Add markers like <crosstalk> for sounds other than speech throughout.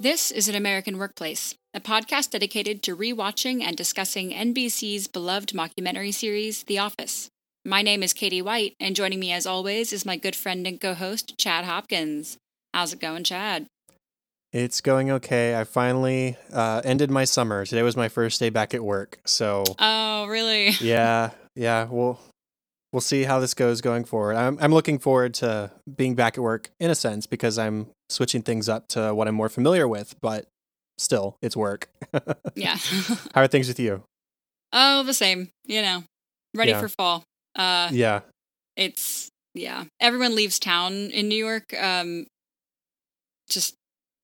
This is An American Workplace, a podcast dedicated to rewatching and discussing NBC's beloved mockumentary series, The Office. My name is Katie White, and joining me as always is my good friend and co host, Chad Hopkins. How's it going, Chad? It's going okay. I finally uh, ended my summer. Today was my first day back at work. So, Oh, really? <laughs> yeah, yeah, we'll we'll see how this goes going forward. I'm I'm looking forward to being back at work in a sense because I'm switching things up to what I'm more familiar with, but still, it's work. <laughs> Yeah. <laughs> how are things with you? oh, the same. You know, ready Yeah. for fall. Uh, Yeah. it's yeah. Everyone leaves town in New York. Um, just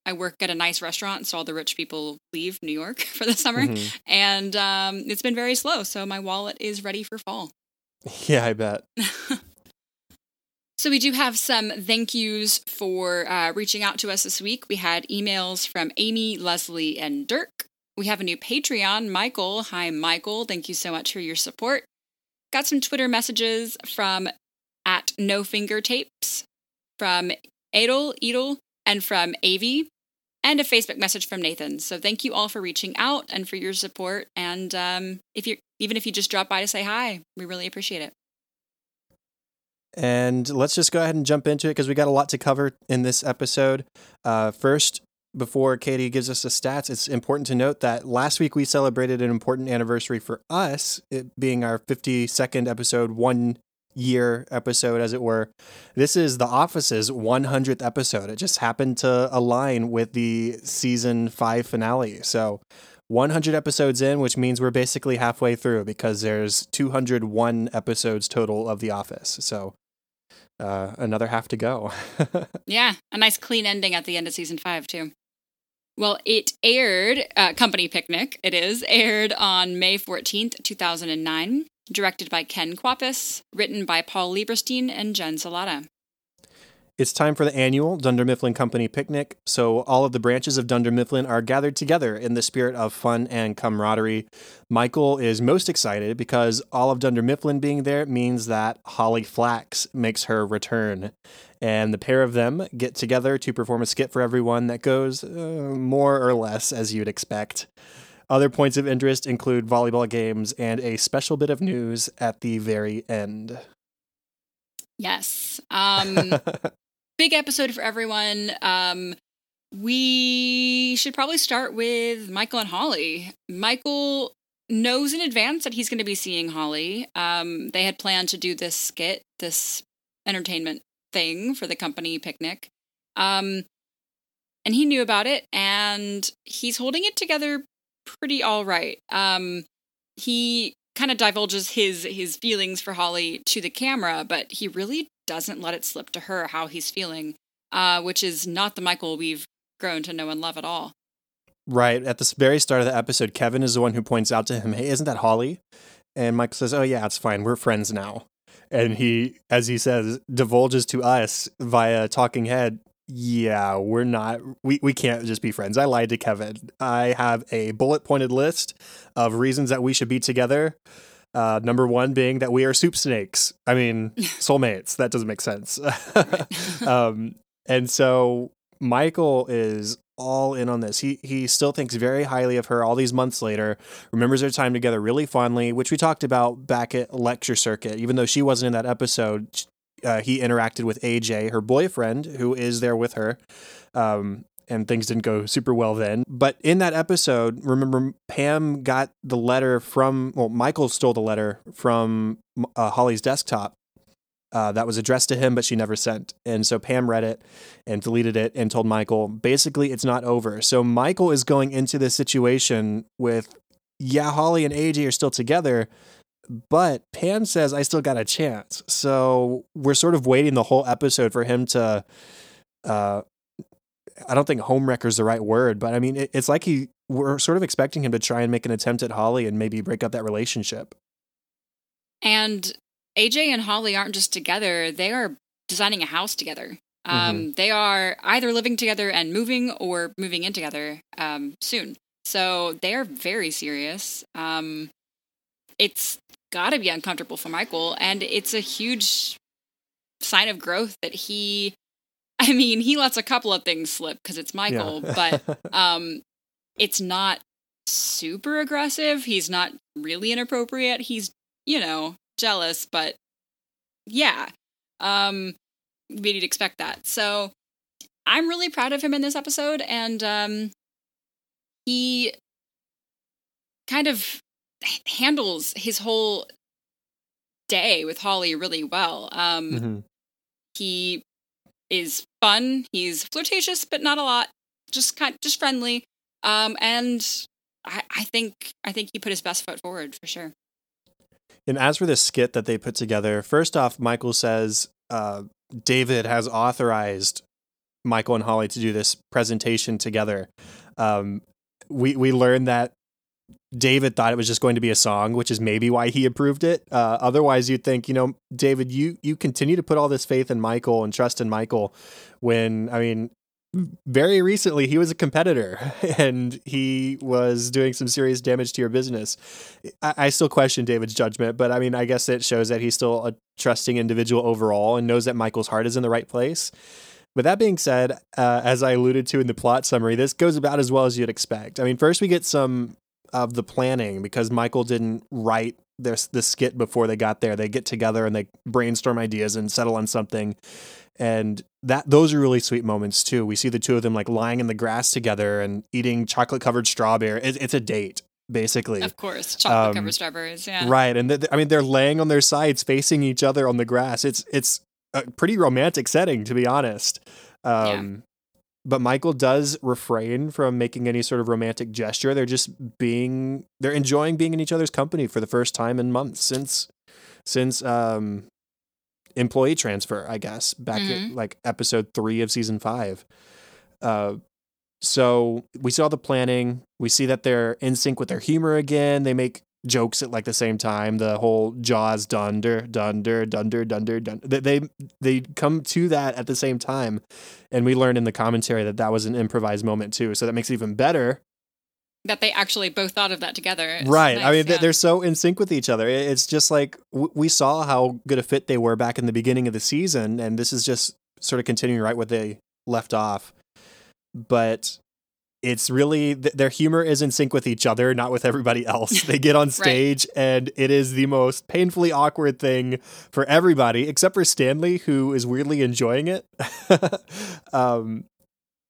I work at a nice restaurant, so all the rich people leave New York <laughs> for the summer, Mhm. and um, it's been very slow. So my wallet is ready for fall. Yeah, I bet. So we do have some thank yous for uh, reaching out to us this week. We had emails from Amy, Leslie, and Dirk. We have a new Patreon, Michael. Hi, Michael. Thank you so much for your support. Got some Twitter messages from at No Finger Tapes, from Adel, Edel, and from Avi, and a Facebook message from Nathan. So thank you all for reaching out and for your support. And um, if you're even if you just drop by to say hi, we really appreciate it. And let's just go ahead and jump into it because we got a lot to cover in this episode. Uh, first, before Katie gives us the stats, it's important to note that last week we celebrated an important anniversary for us, it being our 52nd episode, one year episode, as it were. This is The Office's 100th episode. It just happened to align with the season five finale. So, 100 episodes in, which means we're basically halfway through because there's 201 episodes total of The Office. So, uh, another half to go. <laughs> Yeah, a nice clean ending at the end of season five, too. Well, it aired, uh, Company Picnic, it is, aired on May 14th, 2009, directed by Ken Kwapis, written by Paul Lieberstein and Jen Celotta. It's time for the annual Dunder Mifflin Company picnic, so all of the branches of Dunder Mifflin are gathered together in the spirit of fun and camaraderie. Michael is most excited because all of Dunder Mifflin being there means that Holly Flax makes her return. And the pair of them get together to perform a skit for everyone that goes uh, more or less as you'd expect. Other points of interest include volleyball games and a special bit of news at the very end. Yes. Um, <laughs> big episode for everyone. Um, we should probably start with Michael and Holly. Michael knows in advance that he's going to be seeing Holly. Um, they had planned to do this skit, this entertainment thing for the company picnic. Um, and he knew about it, and he's holding it together pretty all right. Um, he kind of divulges his his feelings for Holly to the camera, but he really doesn't let it slip to her how he's feeling, uh, which is not the Michael we've grown to know and love at all. Right. At the very start of the episode, Kevin is the one who points out to him, Hey, isn't that Holly? And Michael says, Oh, yeah, it's fine. We're friends now. And he, as he says, divulges to us via talking head, Yeah, we're not, we, we can't just be friends. I lied to Kevin. I have a bullet pointed list of reasons that we should be together. Uh, number one being that we are soup snakes. I mean, <laughs> soulmates. That doesn't make sense. <laughs> um, and so Michael is all in on this. He he still thinks very highly of her all these months later. Remembers their time together really fondly, which we talked about back at lecture circuit. Even though she wasn't in that episode, uh, he interacted with AJ, her boyfriend, who is there with her. Um, and things didn't go super well then. But in that episode, remember Pam got the letter from well, Michael stole the letter from uh, Holly's desktop uh, that was addressed to him, but she never sent. And so Pam read it and deleted it and told Michael, basically, it's not over. So Michael is going into this situation with, yeah, Holly and AJ are still together, but Pam says, I still got a chance. So we're sort of waiting the whole episode for him to, uh, I don't think homewrecker is the right word, but I mean, it, it's like he, we're sort of expecting him to try and make an attempt at Holly and maybe break up that relationship. And AJ and Holly aren't just together, they are designing a house together. Um, They are either living together and moving or moving in together um, soon. So they are very serious. Um, it's got to be uncomfortable for Michael, and it's a huge sign of growth that he I mean, he lets a couple of things slip because it's Michael, Yeah. <laughs> but um, it's not super aggressive. He's not really inappropriate. He's, you know, jealous, but yeah, um, we'd expect that. So I'm really proud of him in this episode, and um, he kind of handles his whole day with Holly really well. Um, Mhm. he is fun. He's flirtatious, but not a lot. Just kind, just friendly. Um, and I, I think I think he put his best foot forward for sure. And as for the skit that they put together, first off, Michael says uh, David has authorized Michael and Holly to do this presentation together. Um, we we learned that David thought it was just going to be a song, which is maybe why he approved it. Uh, otherwise, you'd think, you know, David, you you continue to put all this faith in Michael and trust in Michael. When I mean, very recently he was a competitor <laughs> and he was doing some serious damage to your business. I, I still question David's judgment, but I mean, I guess it shows that he's still a trusting individual overall and knows that Michael's heart is in the right place. But that being said, uh, as I alluded to in the plot summary, this goes about as well as you'd expect. I mean, first we get some of the planning because Michael didn't write this the skit before they got there. They get together and they brainstorm ideas and settle on something. And that those are really sweet moments too. We see the two of them like lying in the grass together and eating chocolate covered strawberry. It, it's a date basically. Of course, chocolate Um, covered strawberries. Yeah, Right, and th- I mean they're laying on their sides, facing each other on the grass. It's it's a pretty romantic setting, to be honest. Um, But Michael does refrain from making any sort of romantic gesture. They're just being, they're enjoying being in each other's company for the first time in months since since um, employee transfer, I guess, back at Mhm. like episode three of season five. Uh, so we saw the planning. We see that they're in sync with their humor again. They make jokes at like the same time. The whole Jaws dunder dunder dunder dunder dunder. They they, they come to that at the same time, and we learned in the commentary that that was an improvised moment too. So that makes it even better. that they actually both thought of that together. It's right. I mean, yeah. they're so in sync with each other. It's just like we saw how good a fit they were back in the beginning of the season, and this is just sort of continuing right where they left off. But it's really th- their humor is in sync with each other, not with everybody else. They get on <laughs> stage, and it is the most painfully awkward thing for everybody, except for Stanley, who is weirdly enjoying it. <laughs> um,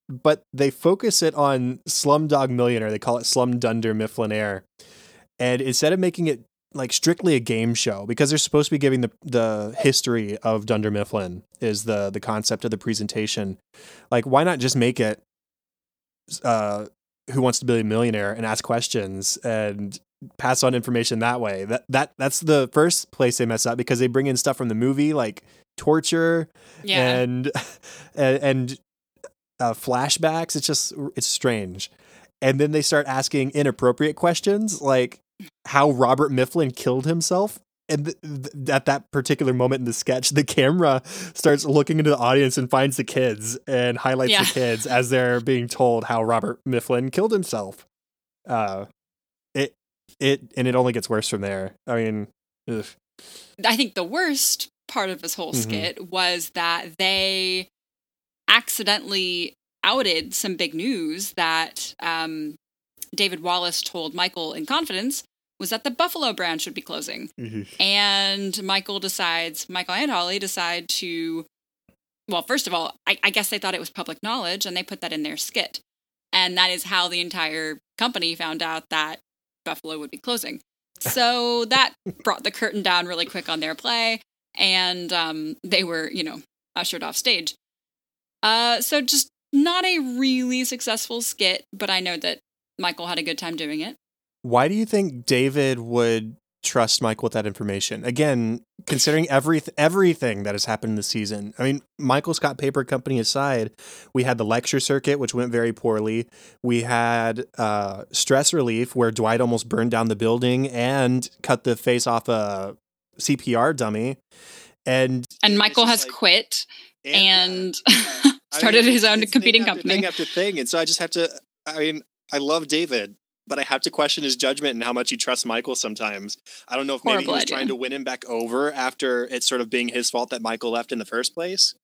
but they focus it on Slumdog Millionaire. They call it Slum Dunder Mifflin Air. And instead of making it like strictly a game show, because they're supposed to be giving the the history of Dunder Mifflin is the the concept of the presentation. Like, why not just make it uh who wants to be a millionaire and ask questions and pass on information that way. That that that's the first place they mess up because they bring in stuff from the movie like torture yeah. and <laughs> and, and uh, flashbacks. It's just it's strange. And then they start asking inappropriate questions like how Robert Mifflin killed himself. And th- th- at that particular moment in the sketch, the camera starts looking into the audience and finds the kids and highlights Yeah. the kids as they're being told how Robert Mifflin killed himself. Uh, it it and it only gets worse from there. I mean, ugh. I think the worst part of this whole Mhm. skit was that they accidentally outed some big news that um, David Wallace told Michael in confidence was that the Buffalo branch would be closing. And Michael decides, Michael and Holly decide to, well, first of all, I, I guess they thought it was public knowledge and they put that in their skit. And that is how the entire company found out that Buffalo would be closing. So <laughs> that brought the curtain down really quick on their play. And um, they were, you know, ushered off stage. Uh, so just not a really successful skit, but I know that Michael had a good time doing it. Why do you think David would trust Michael with that information? Again, considering every everything that has happened this season. I mean, Michael Scott Paper Company aside, we had the lecture circuit, which went very poorly. We had uh, stress relief, where Dwight almost burned down the building and cut the face off a CPR dummy. And And Michael has like- quit and I <laughs> started mean, his own competing thing company. Thing after thing, and so I just have to. I mean, I love David, but I have to question his judgment and how much he trusts Michael. Sometimes I don't know if maybe he was idea. trying to win him back over after it sort of being his fault that Michael left in the first place.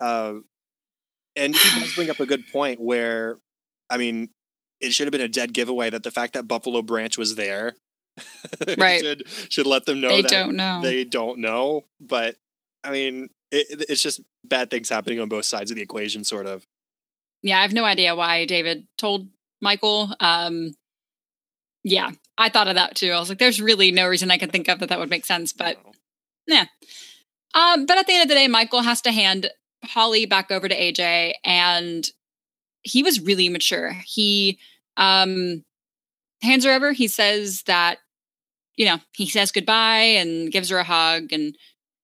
Uh, and he does bring up a good point where, I mean, it should have been a dead giveaway that the fact that Buffalo Branch was there, <laughs> right, should should let them know they that don't know. they don't know. But I mean, it, it's just bad things happening on both sides of the equation, sort of. yeah, I have no idea why David told Michael. Um, yeah, I thought of that too. I was like, there's really no reason I can think of that that would make sense, but yeah. Um, but at the end of the day, Michael has to hand Holly back over to AJ, and he was really mature. He um, hands her over. He says that, you know, he says goodbye and gives her a hug and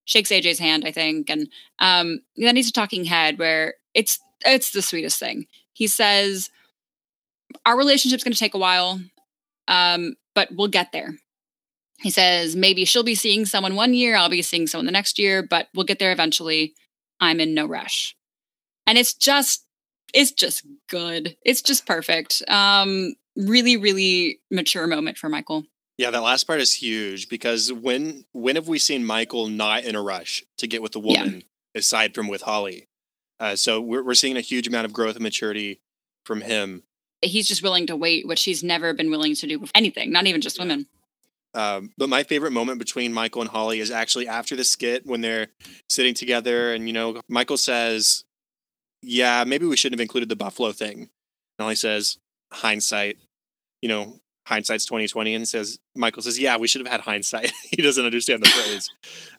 shakes AJ's hand, I think. And um, then he's a talking head where it's it's the sweetest thing. He says, "Our relationship's going to take a while, um, but we'll get there." He says, "Maybe she'll be seeing someone one year, I'll be seeing someone the next year, but we'll get there eventually. I'm in no rush." And it's just it's just good. It's just perfect. Um, really, really mature moment for Michael. Yeah, that last part is huge because when when have we seen Michael not in a rush to get with the Yeah. woman aside from with Holly? Uh, so we're we're seeing a huge amount of growth and maturity from him. He's just willing to wait, which he's never been willing to do with anything, not even just women. Um, but my favorite moment between Michael and Holly is actually after the skit when they're sitting together and you know Michael says, "Yeah, maybe we shouldn't have included the Buffalo thing." And Holly says, "Hindsight, you know, hindsight's twenty twenty. And says Michael says, "Yeah, we should have had hindsight." <laughs> he doesn't understand the phrase,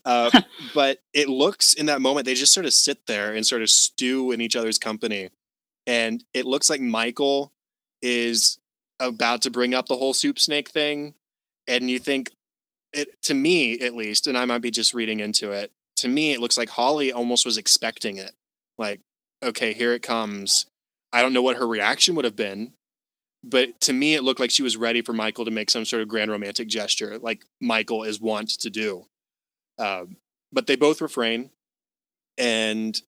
uh, <laughs> but it looks in that moment they just sort of sit there and sort of stew in each other's company, and it looks like Michael is about to bring up the whole soup snake thing and you think it to me at least and i might be just reading into it to me it looks like holly almost was expecting it. Like okay here it comes. I don't know what her reaction would have been but to me it looked like she was ready for michael to make some sort of grand romantic gesture like michael is wont to do. Um, but they both refrain and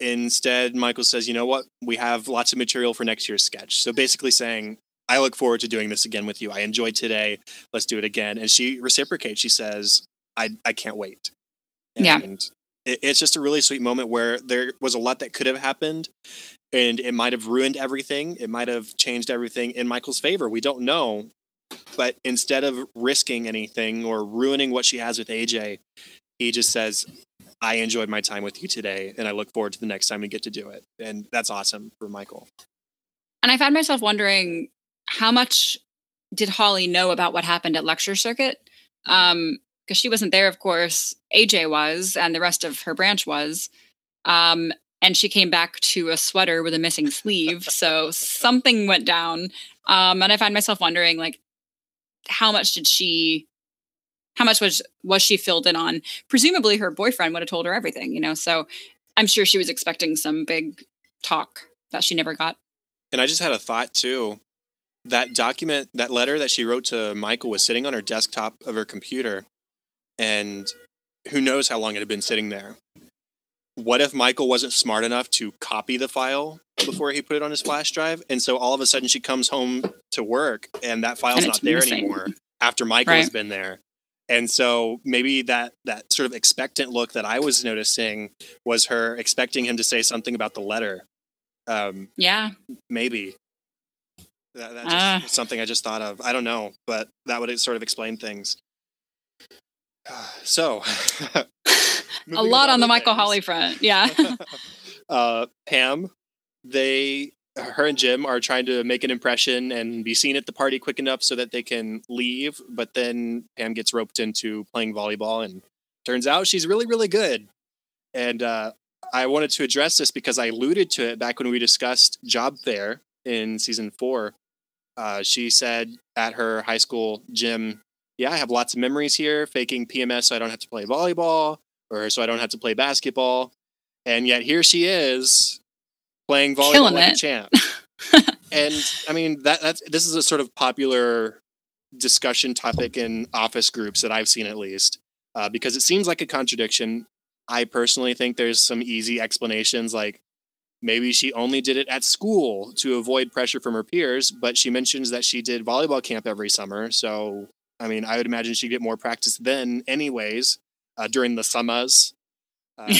instead michael says you know what we have lots of material for next year's sketch so basically saying I look forward to doing this again with you. I enjoyed today. Let's do it again. And she reciprocates. She says, I, I can't wait. Yeah. And it, it's just a really sweet moment where there was a lot that could have happened and it might have ruined everything. It might have changed everything in Michael's favor. We don't know. But instead of risking anything or ruining what she has with AJ, he just says, I enjoyed my time with you today and I look forward to the next time we get to do it. And that's awesome for Michael. And I found myself wondering how much did Holly know about what happened at lecture circuit? Um, because she wasn't there, of course. AJ was, and the rest of her branch was. Um, and she came back to a sweater with a missing sleeve. <laughs> So something went down. Um, and I find myself wondering, like, how much did she how much was was she filled in on? Presumably her boyfriend would have told her everything, you know. So I'm sure she was expecting some big talk that she never got. And I just had a thought too. That document, that letter that she wrote to Michael was sitting on her desktop of her computer. And who knows how long it had been sitting there. What if Michael wasn't smart enough to copy the file before he put it on his flash drive? And so all of a sudden she comes home to work and that file's And not there missing. anymore after Michael has Right. been there. And so maybe that that sort of expectant look that I was noticing was her expecting him to say something about the letter. Um, Yeah. maybe that, that's just Ah. something i just thought of i don't know but that would sort of explain things so <laughs> a lot on the Michael things. Holly front. Yeah. <laughs> uh, pam they her and jim are trying to make an impression and be seen at the party quick enough so that they can leave but then pam gets roped into playing volleyball and turns out she's really really good. And uh, i wanted to address this because i alluded to it back when we discussed job fair in season four. Uh, she said at her high school gym yeah i have lots of memories here faking pms so i don't have to play volleyball or so i don't have to play basketball. And yet here she is playing volleyball Killing like a champ. <laughs> And i mean that that's this is a sort of popular discussion topic in office groups that i've seen at least uh, because it seems like a contradiction. I personally think there's some easy explanations like maybe she only did it at school to avoid pressure from her peers but she mentions that she did volleyball camp every summer. So i mean i would imagine she'd get more practice then anyways uh, during the summers Uh,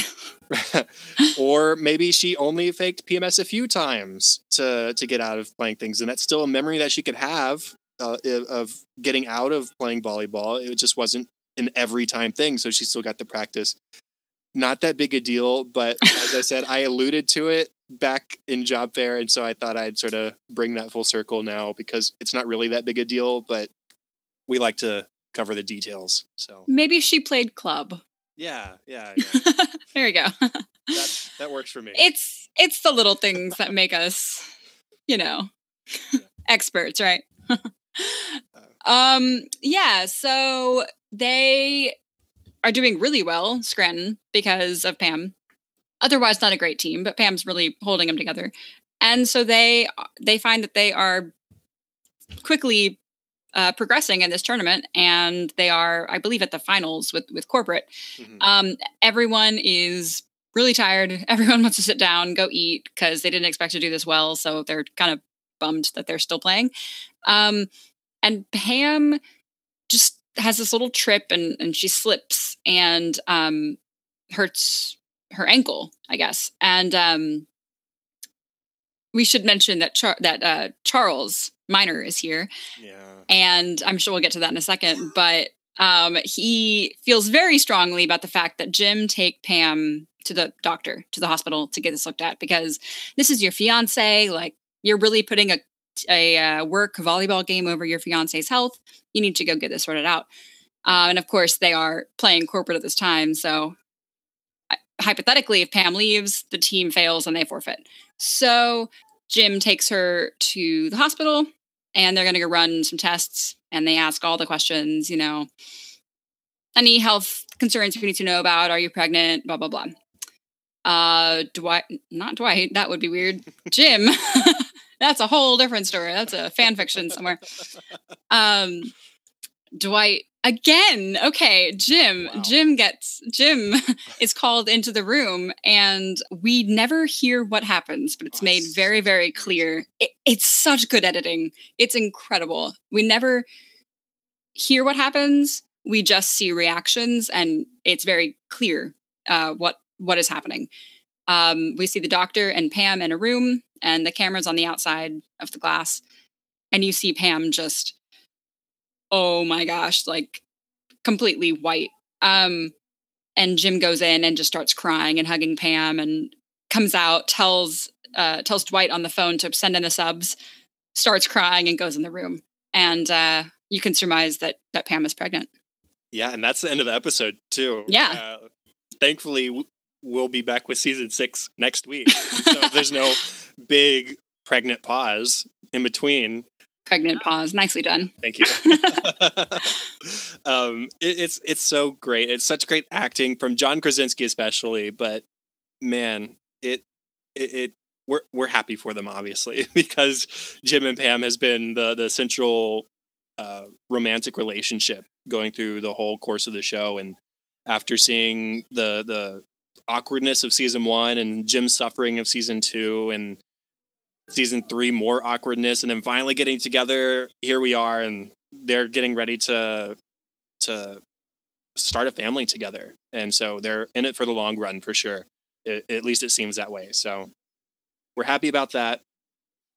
<laughs> or maybe she only faked PMS a few times to to get out of playing things, and that's still a memory that she could have uh, of getting out of playing volleyball. It just wasn't an every time thing, so she still got the practice. Not that big a deal, but as I said, I alluded to it back in job fair, and so I thought I'd sort of bring that full circle now because it's not really that big a deal, but we like to cover the details. So maybe she played club. Yeah, yeah. yeah. <laughs> there you go. that <laughs> that works for me. It's it's the little things that make us, you know, yeah. <laughs> experts, right? Uh. um yeah, so they are doing really well, Scranton, because of Pam. Otherwise not a great team, but Pam's really holding them together. And so they they find that they are quickly uh, progressing in this tournament, and they are, I believe, at the finals with with corporate. Mm-hmm. Um, everyone is really tired. <laughs> Everyone wants to sit down, go eat because they didn't expect to do this well, so they're kind of bummed that they're still playing. Um, and Pam just has this little trip, and and she slips and um, hurts her ankle, I guess, and um, we should mention that Char- that uh, Charles Miner is here. Yeah. And I'm sure we'll get to that in a second, but um, he feels very strongly about the fact that Jim take Pam to the doctor, to the hospital to get this looked at because this is your fiance. Like you're really putting a a uh, work volleyball game over your fiance's health. You need to go get this sorted out. Uh, and of course, they are playing corporate at this time. So hypothetically, if Pam leaves, the team fails and they forfeit. So Jim takes her to the hospital and they're going to go run some tests and they ask all the questions, you know, any health concerns we need to know about. Are you pregnant? Blah, blah, blah. Uh, Dwight, not Dwight, that would be weird. Jim, <laughs> that's a whole different story. That's a fan fiction somewhere. Um, Dwight again okay jim wow. jim gets jim <laughs> is called into the room and we never hear what happens but it's made very very clear. It, it's such good editing. It's incredible. We never hear what happens. We just see reactions and it's very clear uh, what what is happening. Um, we see the doctor and pam in a room and the camera's on the outside of the glass and you see pam just oh my gosh, like completely white. Um, and Jim goes in and just starts crying and hugging Pam and comes out, tells uh, tells Dwight on the phone to send in the subs, starts crying and goes in the room. And uh, you can surmise that that Pam is pregnant. Yeah, and that's the end of the episode too. Yeah. Uh, thankfully, we'll be back with season six next week, <laughs> so there's no big pregnant pause in between pregnant pause. Nicely done. Thank you. <laughs> um, it, it's it's so great. It's such great acting from John Krasinski, especially. But man, it it, it we're we're happy for them, obviously, <laughs> because Jim and Pam has been the the central uh, romantic relationship going through the whole course of the show, and after seeing the the awkwardness of season one and Jim's suffering of season two, and season three more awkwardness and then finally getting together here we are and they're getting ready to to start a family together. And so they're in it for the long run for sure. It, at least it seems that way. So we're happy about that.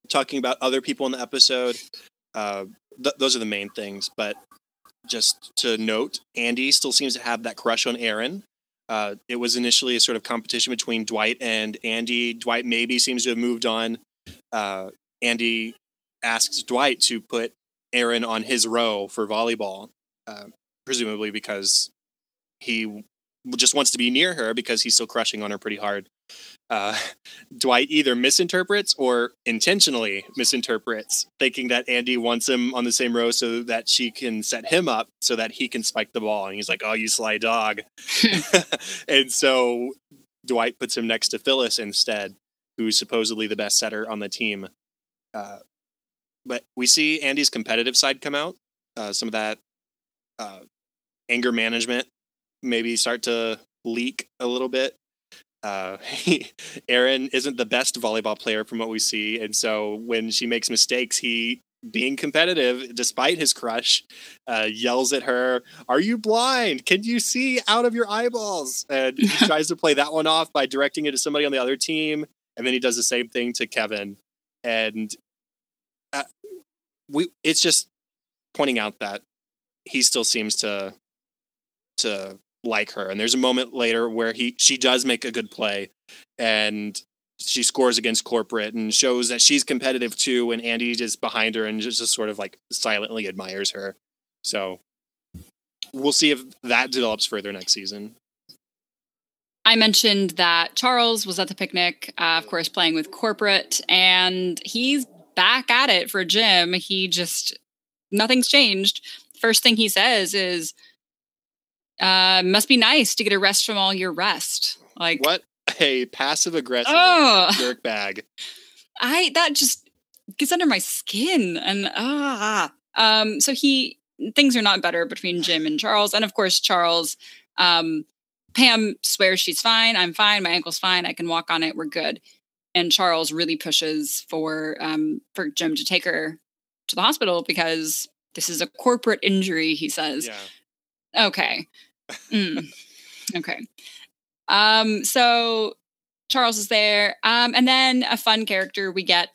Talking about other people in the episode uh, th- those are the main things. But just to note andy still seems to have that crush on erin. Uh, it was initially a sort of competition between dwight and andy. Dwight maybe seems to have moved on uh, Andy asks Dwight to put Erin on his row for volleyball, uh, presumably because he just wants to be near her because he's still crushing on her pretty hard. Uh, <laughs> Dwight either misinterprets or intentionally misinterprets, thinking that Andy wants him on the same row so that she can set him up so that he can spike the ball. And he's like, "Oh, you sly dog!" <laughs> <laughs> and so Dwight puts him next to Phyllis instead who's supposedly the best setter on the team. Uh, but we see Andy's competitive side come out. Uh, some of that uh, anger management maybe start to leak a little bit. Uh, <laughs> Erin isn't the best volleyball player from what we see, and so when she makes mistakes, he being competitive despite his crush, uh, yells at her, Are you blind? Can you see out of your eyeballs? And he <laughs> tries to play that one off by directing it to somebody on the other team. And then he does the same thing to Kevin. And uh, we it's just pointing out that he still seems to to like her. And there's a moment later where he she does make a good play and she scores against corporate and shows that she's competitive too and Andy is behind her and just, just sort of like silently admires her. So we'll see if that develops further next season. I mentioned that Charles was at the picnic, uh, of course, playing with corporate, and he's back at it for Jim. He just, nothing's changed. First thing he says is, uh, must be nice to get a rest from all your rest. Like, what a passive aggressive oh, jerk bag. I, that just gets under my skin. And, ah, um, so he, things are not better between Jim and Charles. And of course, Charles, um, Pam swears she's fine. I'm fine. My ankle's fine. I can walk on it. We're good. And Charles really pushes for um, for Jim to take her to the hospital because this is a corporate injury. He says. Yeah. Okay. <laughs> Mm. okay. Um. So Charles is there. Um. And then a fun character we get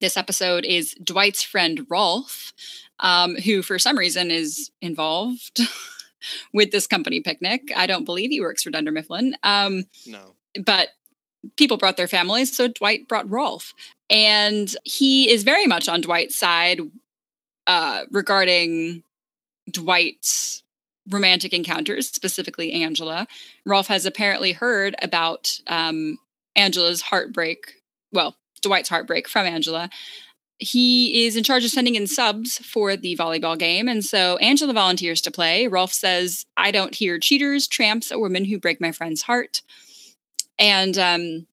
this episode is Dwight's friend Rolf, um, who for some reason is involved. <laughs> with this company picnic. I don't believe he works for Dunder Mifflin. Um, no. But people brought their families, so Dwight brought Rolf. And he is very much on Dwight's side uh, regarding Dwight's romantic encounters, specifically Angela. Rolf has apparently heard about um, Angela's heartbreak. Well, Dwight's heartbreak from Angela he is in charge of sending in subs for the volleyball game. And so Angela volunteers to play. Rolf says, I don't hear cheaters, tramps, or women who break my friend's heart. And um,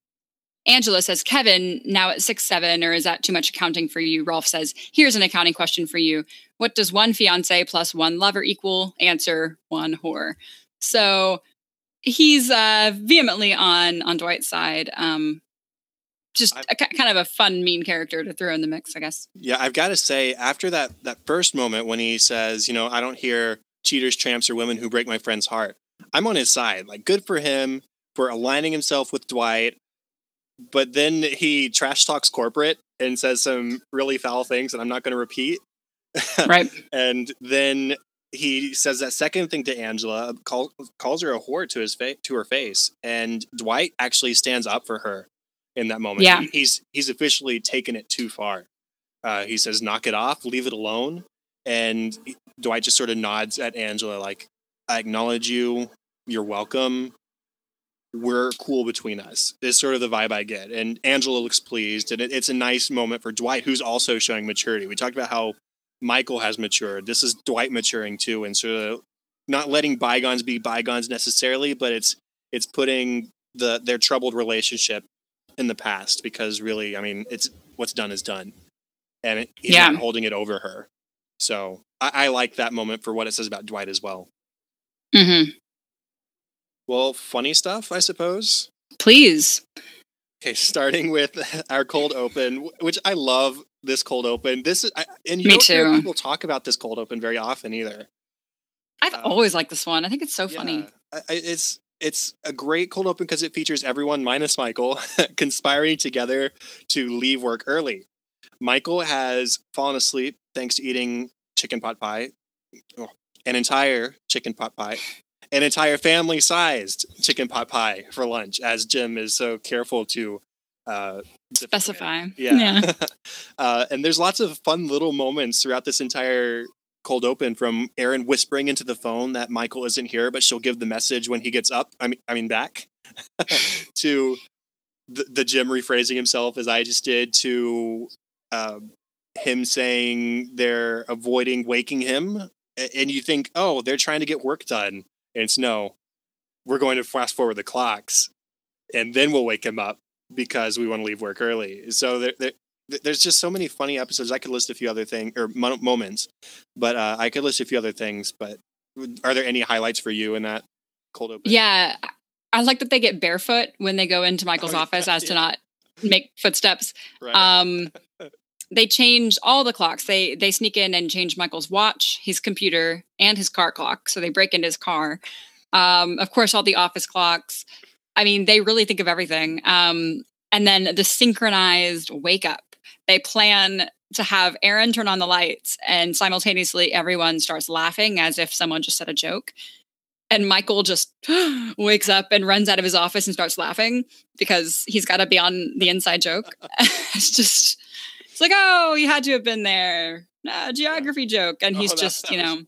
Angela says, Kevin, now at six, seven, or is that too much accounting for you? Rolf says, Here's an accounting question for you. What does one fiance plus one lover equal? Answer one whore. So he's uh, vehemently on on Dwight's side. Um, just a, kind of a fun mean character to throw in the mix, I guess. Yeah, I've got to say, after that that first moment when he says, you know, I don't hear cheaters, tramps, or women who break my friend's heart, I'm on his side. Like, good for him for aligning himself with Dwight. But then he trash talks corporate and says some really foul things that I'm not going to repeat. <laughs> Right. and then he says that second thing to Angela, call, calls her a whore to his face, to her face, and Dwight actually stands up for her in that moment. Yeah. he's he's officially taken it too far. Uh, he says, "Knock it off, leave it alone." And Dwight just sort of nods at Angela, like, "I acknowledge you. You're welcome. We're cool between us." Is sort of the vibe I get. And Angela looks pleased, and it, it's a nice moment for Dwight, who's also showing maturity. We talked about how Michael has matured. This is Dwight maturing too, and sort of not letting bygones be bygones necessarily, but it's it's putting the their troubled relationship in the past because really, I mean, it's what's done is done, and it, yeah. not holding it over her. So I, I, like that moment for what it says about Dwight as well. Mm-hmm. Well, funny stuff, I suppose. Please. Okay, starting with <laughs> our cold open, which I love. This cold open. This is, I, and you Me don't too. hear people talk about this cold open very often either. I've uh, always liked this one. I think it's so yeah, funny. I, it's it's a great cold open because it features everyone minus Michael <laughs> conspiring together to leave work early. Michael has fallen asleep thanks to eating chicken pot pie, oh, an entire chicken pot pie, an entire family sized chicken pot pie for lunch, as Jim is so careful to uh, specify. Yeah. yeah. <laughs> uh, and there's lots of fun little moments throughout this entire cold open from Erin whispering into the phone that Michael isn't here, but she'll give the message when he gets up. I mean, I mean back <laughs> <laughs> to the, the Jim rephrasing himself as I just did to uh, him saying they're avoiding waking him, and you think, oh, they're trying to get work done, and it's no, we're going to fast forward the clocks, and then we'll wake him up because we want to leave work early. So there, there, there's just so many funny episodes. I could list a few other things or mo- moments, but uh, I could list a few other things. But are there any highlights for you in that cold open? Yeah, I like that they get barefoot when they go into Michael's oh, office, yeah, as yeah. to not make footsteps. Right. Um, <laughs> they change all the clocks. They they sneak in and change Michael's watch, his computer, and his car clock. So they break into his car. Um, of course, all the office clocks. I mean, they really think of everything. Um, and then the synchronized wake up. They plan to have Erin turn on the lights, and simultaneously everyone starts laughing as if someone just said a joke. And Michael just <gasps> wakes up and runs out of his office and starts laughing because he's got to be on the inside joke. <laughs> <laughs> it's just, it's like, oh, you had to have been there. Uh, geography joke. And he's oh, just, you know.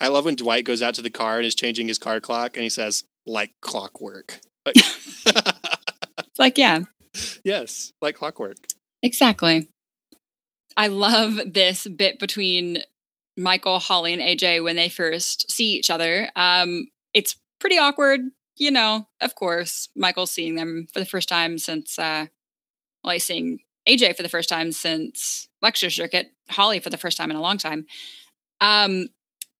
I love when Dwight goes out to the car and is changing his car clock and he says, like clockwork. Like, <laughs> like, yeah. Yes, like clockwork. Exactly. I love this bit between Michael, Holly, and AJ when they first see each other. Um, it's pretty awkward, you know. Of course, Michael's seeing them for the first time since, uh, well, he's seeing AJ for the first time since lecture circuit. Holly for the first time in a long time. Um,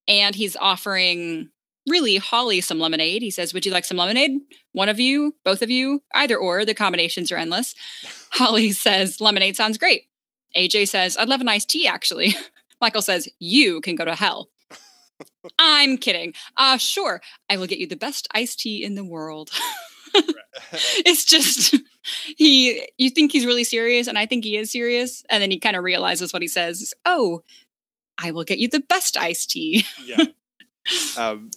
and he's offering really Holly some lemonade. He says, Would you like some lemonade? One of you, both of you, either or. The combinations are endless. <laughs> Holly says, Lemonade sounds great. AJ says, I'd love an iced tea, actually. <laughs> Michael says, You can go to hell. <laughs> I'm kidding. Uh, sure. I will get you the best iced tea in the world. it's just he you think he's really serious and I think he is serious and then he kind of realizes what he says. Oh, I will get you the best iced tea. yeah. Um,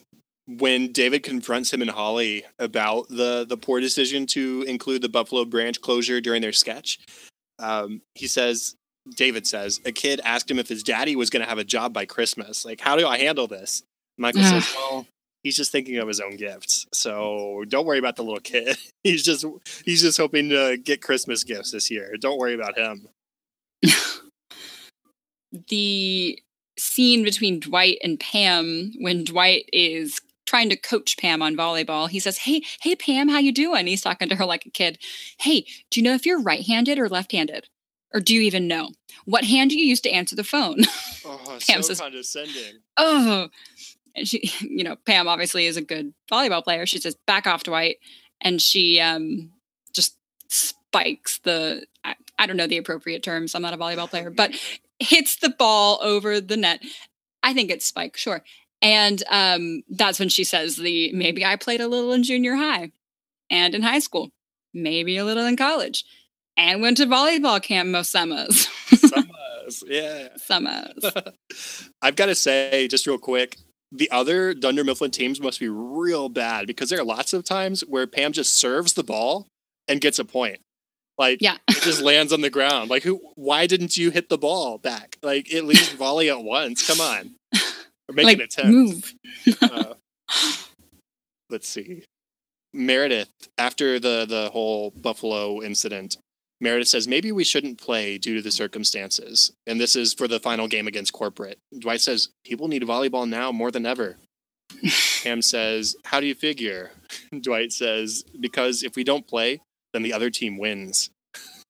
when David confronts him and Holly about the the poor decision to include the Buffalo branch closure during their sketch, um, he says, David says, a kid asked him if his daddy was going to have a job by Christmas. Like, how do I handle this? Michael says, well, he's just thinking of his own gifts. So don't worry about the little kid. <laughs> he's just he's just hoping to get Christmas gifts this year. Don't worry about him. <laughs> the scene between Dwight and Pam when Dwight is trying to coach Pam on volleyball. He says, "Hey, hey Pam, how you doing?" He's talking to her like a kid. "Hey, do you know if you're right-handed or left-handed? Or do you even know? What hand do you use to answer the phone?" <laughs> Oh, Pam so says, condescending. Oh. And she, <laughs> you know, Pam obviously is a good volleyball player. She says, "Back off, Dwight." And she um just spikes the I, I don't know the appropriate terms. I'm not a volleyball player, but <laughs> hits the ball over the net. I think it's spike, sure. And um, that's when she says the maybe I played a little in junior high and in high school, maybe a little in college, and went to volleyball camp most summers. summers, <laughs> yeah. Summers. <laughs> I've got to say, just real quick, the other Dunder Mifflin teams must be real bad because there are lots of times where Pam just serves the ball and gets a point. Like, yeah. it just lands on the ground. Like, who? Why didn't you hit the ball back? Like, at least volley at once. Come on. Make like, an attempt. Move. uh, <laughs> let's see. Meredith, after the the whole Buffalo incident, Meredith says maybe we shouldn't play due to the circumstances. And this is for the final game against corporate. Dwight says people need volleyball now more than ever. Pam says, How do you figure? <laughs> Dwight says, Because if we don't play, then the other team wins.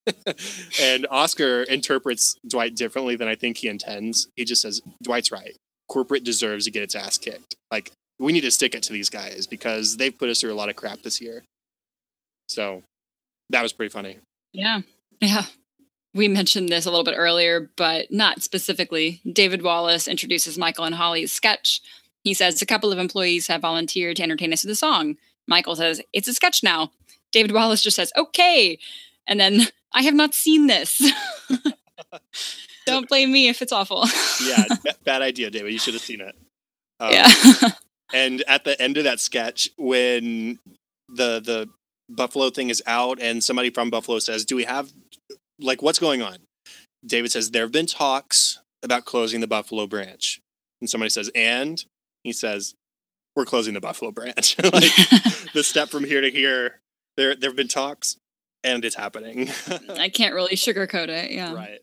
<laughs> and Oscar interprets Dwight differently than I think he intends. He just says, Dwight's right corporate deserves to get its ass kicked. Like we need to stick it to these guys because they've put us through a lot of crap this year. So that was pretty funny. Yeah. Yeah. We mentioned this a little bit earlier, but not specifically. David Wallace introduces Michael and Holly's sketch. He says a couple of employees have volunteered to entertain us with a song. Michael says, It's a sketch now. David Wallace just says, Okay. And then I have not seen this. <laughs> Don't blame me if it's awful. <laughs> yeah, bad idea, David. You should have seen it. Um, yeah. <laughs> and at the end of that sketch, when the the Buffalo thing is out, and somebody from Buffalo says, "Do we have like what's going on?" David says, "There have been talks about closing the Buffalo branch," and somebody says, "And?" He says, "We're closing the Buffalo branch." <laughs> like the step from here to here, there there have been talks, and it's happening. <laughs> I can't really sugarcoat it. Yeah. Right.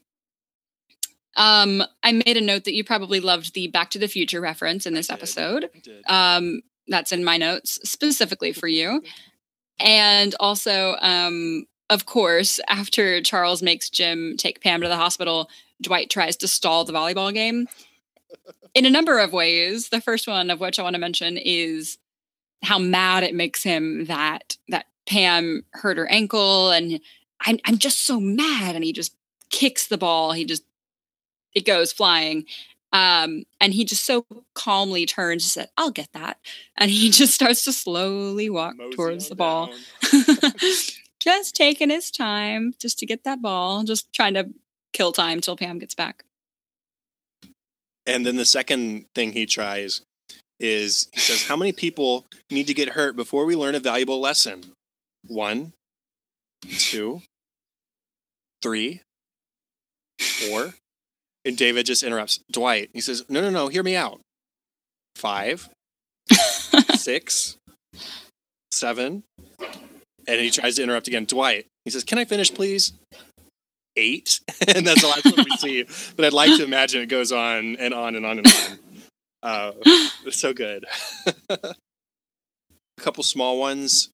Um, I made a note that you probably loved the Back to the Future reference in this episode. Um, that's in my notes specifically for you. And also, um, of course, after Charles makes Jim take Pam to the hospital, Dwight tries to stall the volleyball game in a number of ways. The first one of which I want to mention is how mad it makes him that that Pam hurt her ankle, and I'm I'm just so mad, and he just kicks the ball. He just it goes flying. Um, and he just so calmly turns and said, I'll get that. And he <laughs> just starts to slowly walk Mosey towards the ball. <laughs> <laughs> just taking his time just to get that ball, just trying to kill time till Pam gets back. And then the second thing he tries is he says, How many people need to get hurt before we learn a valuable lesson? One, two, three, four. And David just interrupts Dwight. He says, No, no, no, hear me out. Five, <laughs> six, seven. And he tries to interrupt again. Dwight. He says, Can I finish, please? Eight. <laughs> and that's the last one we see. But I'd like to imagine it goes on and on and on and on. Uh, so good. <laughs> a couple small ones.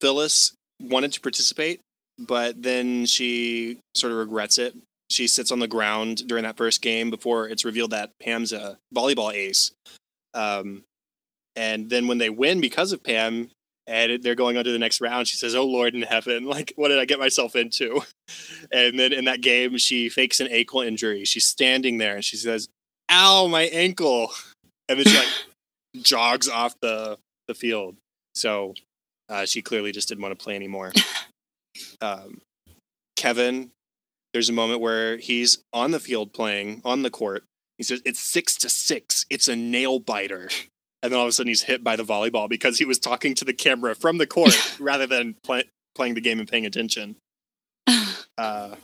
Phyllis wanted to participate, but then she sort of regrets it. She sits on the ground during that first game before it's revealed that Pam's a volleyball ace. Um, and then when they win because of Pam, and they're going on to the next round, she says, "Oh Lord in heaven, <laughs> like what did I get myself into?" <laughs> And then in that game, she fakes an ankle injury. She's standing there and she says, "Ow, my ankle!" And then she like <laughs> jogs off the the field. So uh, she clearly just didn't want to play anymore. <laughs> Um, Kevin, there's a moment where he's on the field playing on the court. He says, It's six to six. It's a nail biter. <laughs> And then all of a sudden he's hit by the volleyball because he was talking to the camera from the court <laughs> rather than play, playing the game and paying attention. Uh,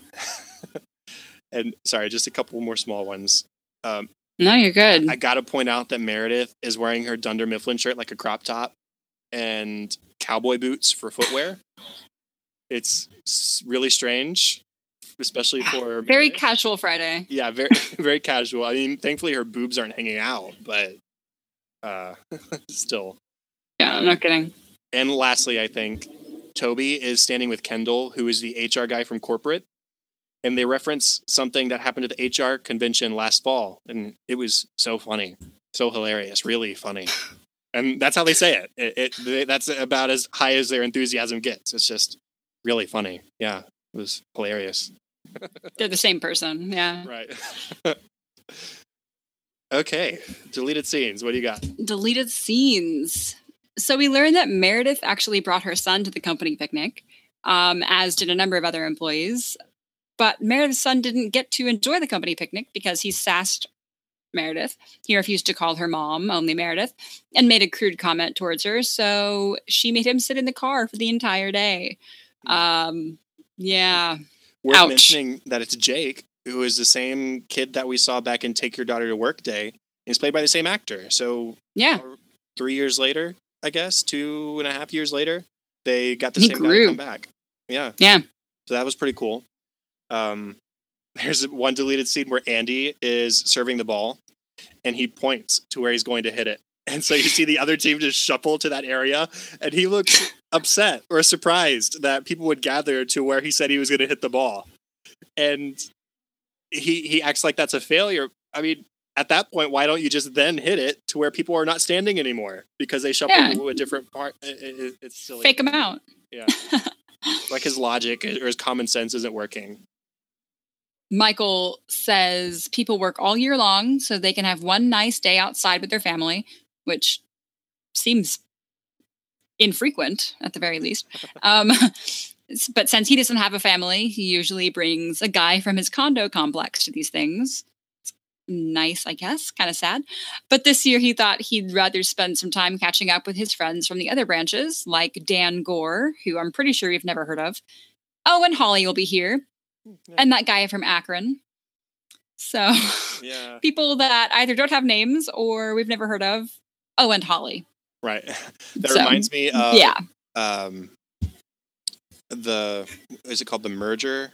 and sorry, just a couple more small ones. Um, no, you're good. I got to point out that Meredith is wearing her Dunder Mifflin shirt like a crop top and cowboy boots for footwear. It's really strange, especially for very casual Friday. Yeah, very <laughs> very casual. I mean, thankfully her boobs aren't hanging out, but uh, <laughs> still. Yeah, I'm not kidding. And lastly, I think Toby is standing with Kendall, who is the HR guy from corporate, and they reference something that happened at the HR convention last fall, and it was so funny, so hilarious, really funny. <laughs> And that's how they say it. It, it. That's about as high as their enthusiasm gets. It's just really funny. Yeah, it was hilarious. <laughs> They're the same person. Yeah. Right. <laughs> okay. Deleted scenes. What do you got? Deleted scenes. So we learned that Meredith actually brought her son to the company picnic, um, as did a number of other employees. But Meredith's son didn't get to enjoy the company picnic because he sassed Meredith. He refused to call her mom, only Meredith, and made a crude comment towards her. So she made him sit in the car for the entire day. Um, yeah. Worth Ouch. mentioning that it's Jake, who is the same kid that we saw back in Take Your Daughter to Work Day. He's played by the same actor. So yeah, three years later, I guess, two and a half years later, they got the he same grew. guy come back. Yeah. Yeah. So that was pretty cool. Um, <laughs> there's one deleted scene where Andy is serving the ball and he points to where he's going to hit it. <laughs> And so you see the other team just shuffle to that area and he looks <laughs> upset or surprised that people would gather to where he said he was going to hit the ball. And he he acts like that's a failure. I mean, at that point, why don't you just then hit it to where people are not standing anymore because they shuffle yeah. to a different part? It, it, it's silly. Fake them out. Yeah. like his logic or his common sense isn't working. Michael says people work all year long so they can have one nice day outside with their family, which seems infrequent at the very least. <laughs> Um, but since he doesn't have a family, he usually brings a guy from his condo complex to these things. It's nice, I guess, kind of sad. But this year he thought he'd rather spend some time catching up with his friends from the other branches, like Dan Gore, who I'm pretty sure you've never heard of. Oh, and Holly will be here. Yeah. And that guy from Akron. So, yeah. <laughs> people that either don't have names or we've never heard of. Oh, and Holly. Right. <laughs> That so, reminds me of yeah. Um, the is it called the merger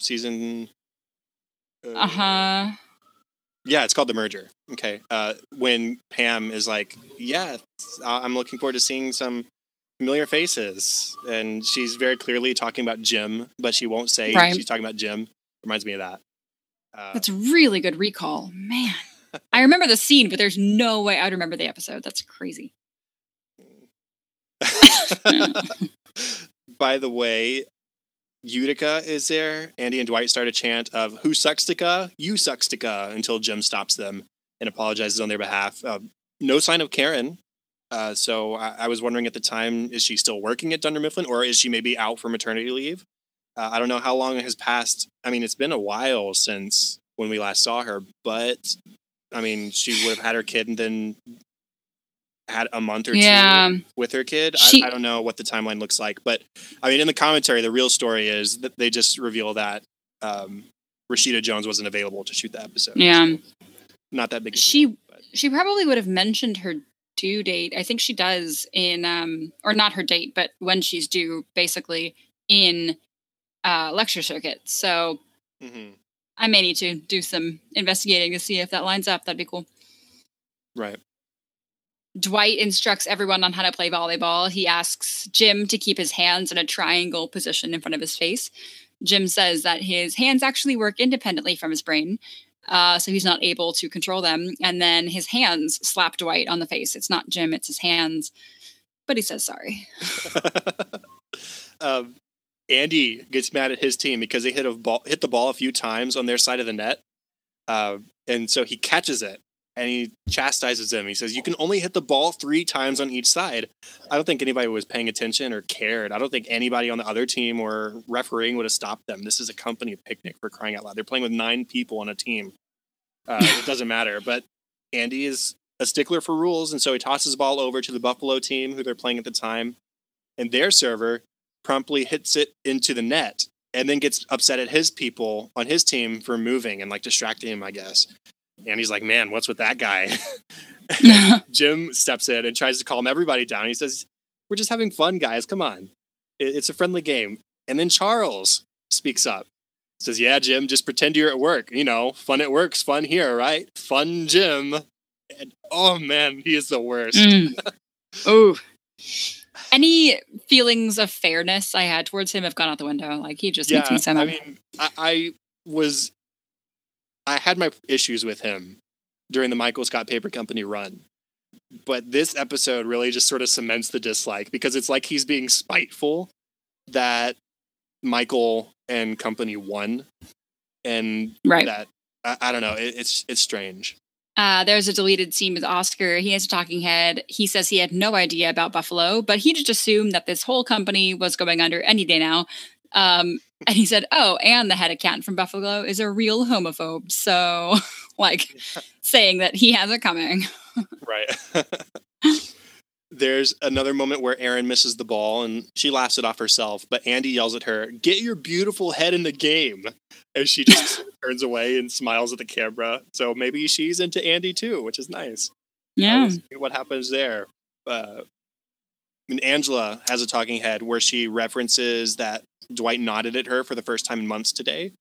season? Uh huh. Yeah, it's called the merger. Okay. Uh, when Pam is like, "Yeah, I'm looking forward to seeing some familiar faces," and she's very clearly talking about Jim, but she won't say right. she's talking about Jim. Reminds me of that. Uh, That's really good recall, man. <laughs> I remember the scene, but there's no way I'd remember the episode. That's crazy. <laughs> By the way, Utica is there. Andy and Dwight start a chant of "Who sucks suckstica? You sucks suckstica!" until Jim stops them and apologizes on their behalf. Uh, no sign of Karen. Uh, so I, I, was wondering at the time, is she still working at Dunder Mifflin, or is she maybe out for maternity leave? Uh, I don't know how long it has passed. I mean, it's been a while since when we last saw her, but I mean, she would have had her kid and then had a month or yeah. two with her kid. She, I, I, don't know what the timeline looks like, but I mean, in the commentary, the real story is that they just reveal that um, Rashida Jones wasn't available to shoot the episode. Yeah, so not that big. she deal, she probably would have mentioned her due date. I think she does in um or not her date, but when she's due, basically in uh, lecture circuit. So mm-hmm. I may need to do some investigating to see if that lines up. That'd be cool. Right. Dwight instructs everyone on how to play volleyball. He asks Jim to keep his hands in a triangle position in front of his face. Jim says that his hands actually work independently from his brain, uh, so he's not able to control them. And then his hands slap Dwight on the face. It's not Jim, it's his hands. But he says sorry. <laughs> <laughs> um, Andy gets mad at his team because they hit a ball, hit the ball a few times on their side of the net, uh, and so he catches it and he chastises them. He says, You can only hit the ball three times on each side. I don't think anybody was paying attention or cared. I don't think anybody on the other team or refereeing would have stopped them. This is a company picnic for crying out loud. They're playing with nine people on a team. Uh, it doesn't matter. But Andy is a stickler for rules, and so he tosses the ball over to the Buffalo team, who they're playing at the time, and their server promptly hits it into the net and then gets upset at his people on his team for moving and like distracting him, I guess. And he's like, man, what's with that guy? <laughs> <laughs> Jim steps in and tries to calm everybody down. He says, we're just having fun, guys. Come on. It's a friendly game. And then Charles speaks up. Says, yeah, Jim, just pretend you're at work. You know, fun at work's fun here, right? Fun Jim. And oh man, he is the worst. Mm. <laughs> Oh. Any feelings of fairness I had towards him have gone out the window. Like he just yeah, makes me sad. I mean, I, I was I had my issues with him during the Michael Scott Paper Company run. But this episode really just sort of cements the dislike because it's like he's being spiteful that Michael and company one And right. that I, I don't know, it, it's it's strange. Uh, there's a deleted scene with Oscar. He has a talking head. He says he had no idea about Buffalo, but he just assumed that this whole company was going under any day now. Um, and he said, "Oh, and the head accountant from Buffalo is a real homophobe." So, <laughs> like, <laughs> saying that he has it coming. right. <laughs> There's another moment where Erin misses the ball and she laughs it off herself, but Andy yells at her, "Get your beautiful head in the game!" And she just <laughs> turns away and smiles at the camera. So maybe she's into Andy too, which is nice. Yeah. what happens there? Uh, I mean, Angela has a talking head where she references that Dwight nodded at her for the first time in months today,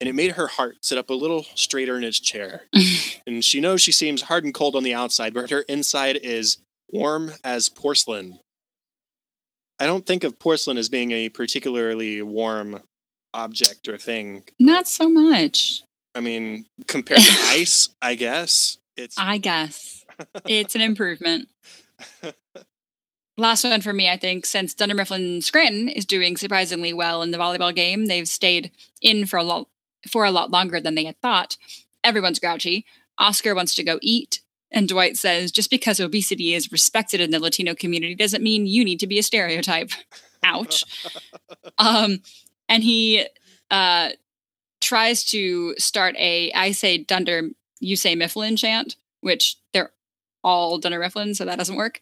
and it made her heart sit up a little straighter in its chair. <laughs> and she knows she seems hard and cold on the outside, but her inside is warm as porcelain. I don't think of porcelain as being a particularly warm object or thing. Not so much. I mean, compared to <laughs> ice, I guess it's. I guess it's an improvement. Last one for me, I think, since Dunder Mifflin Scranton is doing surprisingly well in the volleyball game, they've stayed in for a lot for a lot longer than they had thought. Everyone's grouchy. Oscar wants to go eat, and Dwight says, "Just because obesity is respected in the Latino community doesn't mean you need to be a stereotype." <laughs> Ouch. um, and he uh, tries to start a I say Dunder, you say Mifflin" chant, which they're all Dunder Mifflin, so that doesn't work.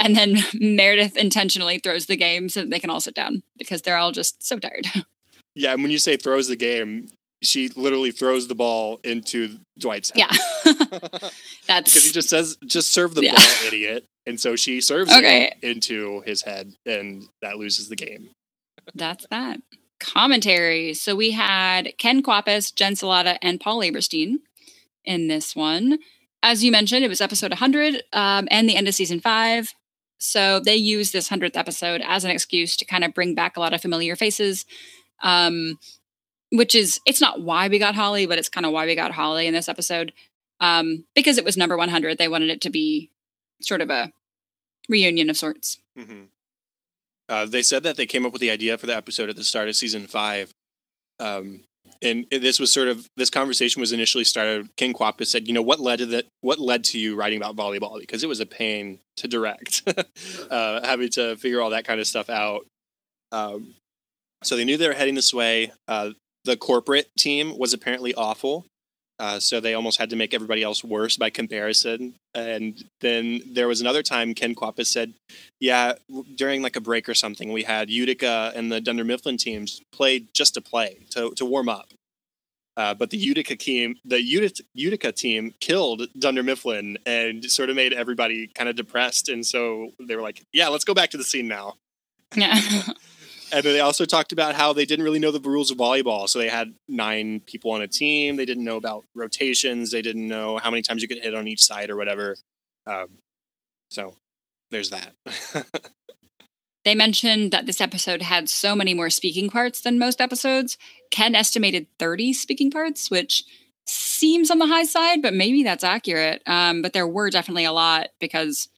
and then <laughs> Meredith intentionally throws the game so that they can all sit down because they're all just so tired. <laughs> Yeah, and when you say throws the game, she literally throws the ball into Dwight's head. Yeah. <laughs> That's because he just says, just serve the yeah. ball, idiot. And so she serves okay. it into his head and that loses the game. That's that. Commentary. So we had Ken Kwapis, Jen Celotta, and Paul Lieberstein in this one as you mentioned, it was episode 100 um, and the end of season five. So they used this 100th episode as an excuse to kind of bring back a lot of familiar faces. Um, which is, it's not why we got Holly, but it's kind of why we got Holly in this episode. Um, because it was number 100, they wanted it to be sort of a reunion of sorts. Mm-hmm. Uh, they said that they came up with the idea for the episode at the start of season five. Um, and this was sort of this conversation was initially started. Ken Kwapis said, "You know what led to that? What led to you writing about volleyball? Because it was a pain to direct, <laughs> uh, having to figure all that kind of stuff out. Um, so they knew they were heading this way. Uh, the corporate team was apparently awful. Uh, so they almost had to make everybody else worse by comparison. And then there was another time Ken Kwapis said, "Yeah, during like a break or something, we had Utica and the Dunder Mifflin teams play just to play to to warm up. Uh, but the Utica team, the Utica, Utica team, killed Dunder Mifflin and sort of made everybody kind of depressed. And so they were like, "Yeah, let's go back to the scene now." Yeah. <laughs> and they also talked about how they didn't really know the rules of volleyball. So they had nine people on a team. They didn't know about rotations. They didn't know how many times you could hit on each side or whatever. Um, so there's that. <laughs> they mentioned that this episode had so many more speaking parts than most episodes. Ken estimated 30 speaking parts, which seems on the high side, but maybe that's accurate. Um, but there were definitely a lot because,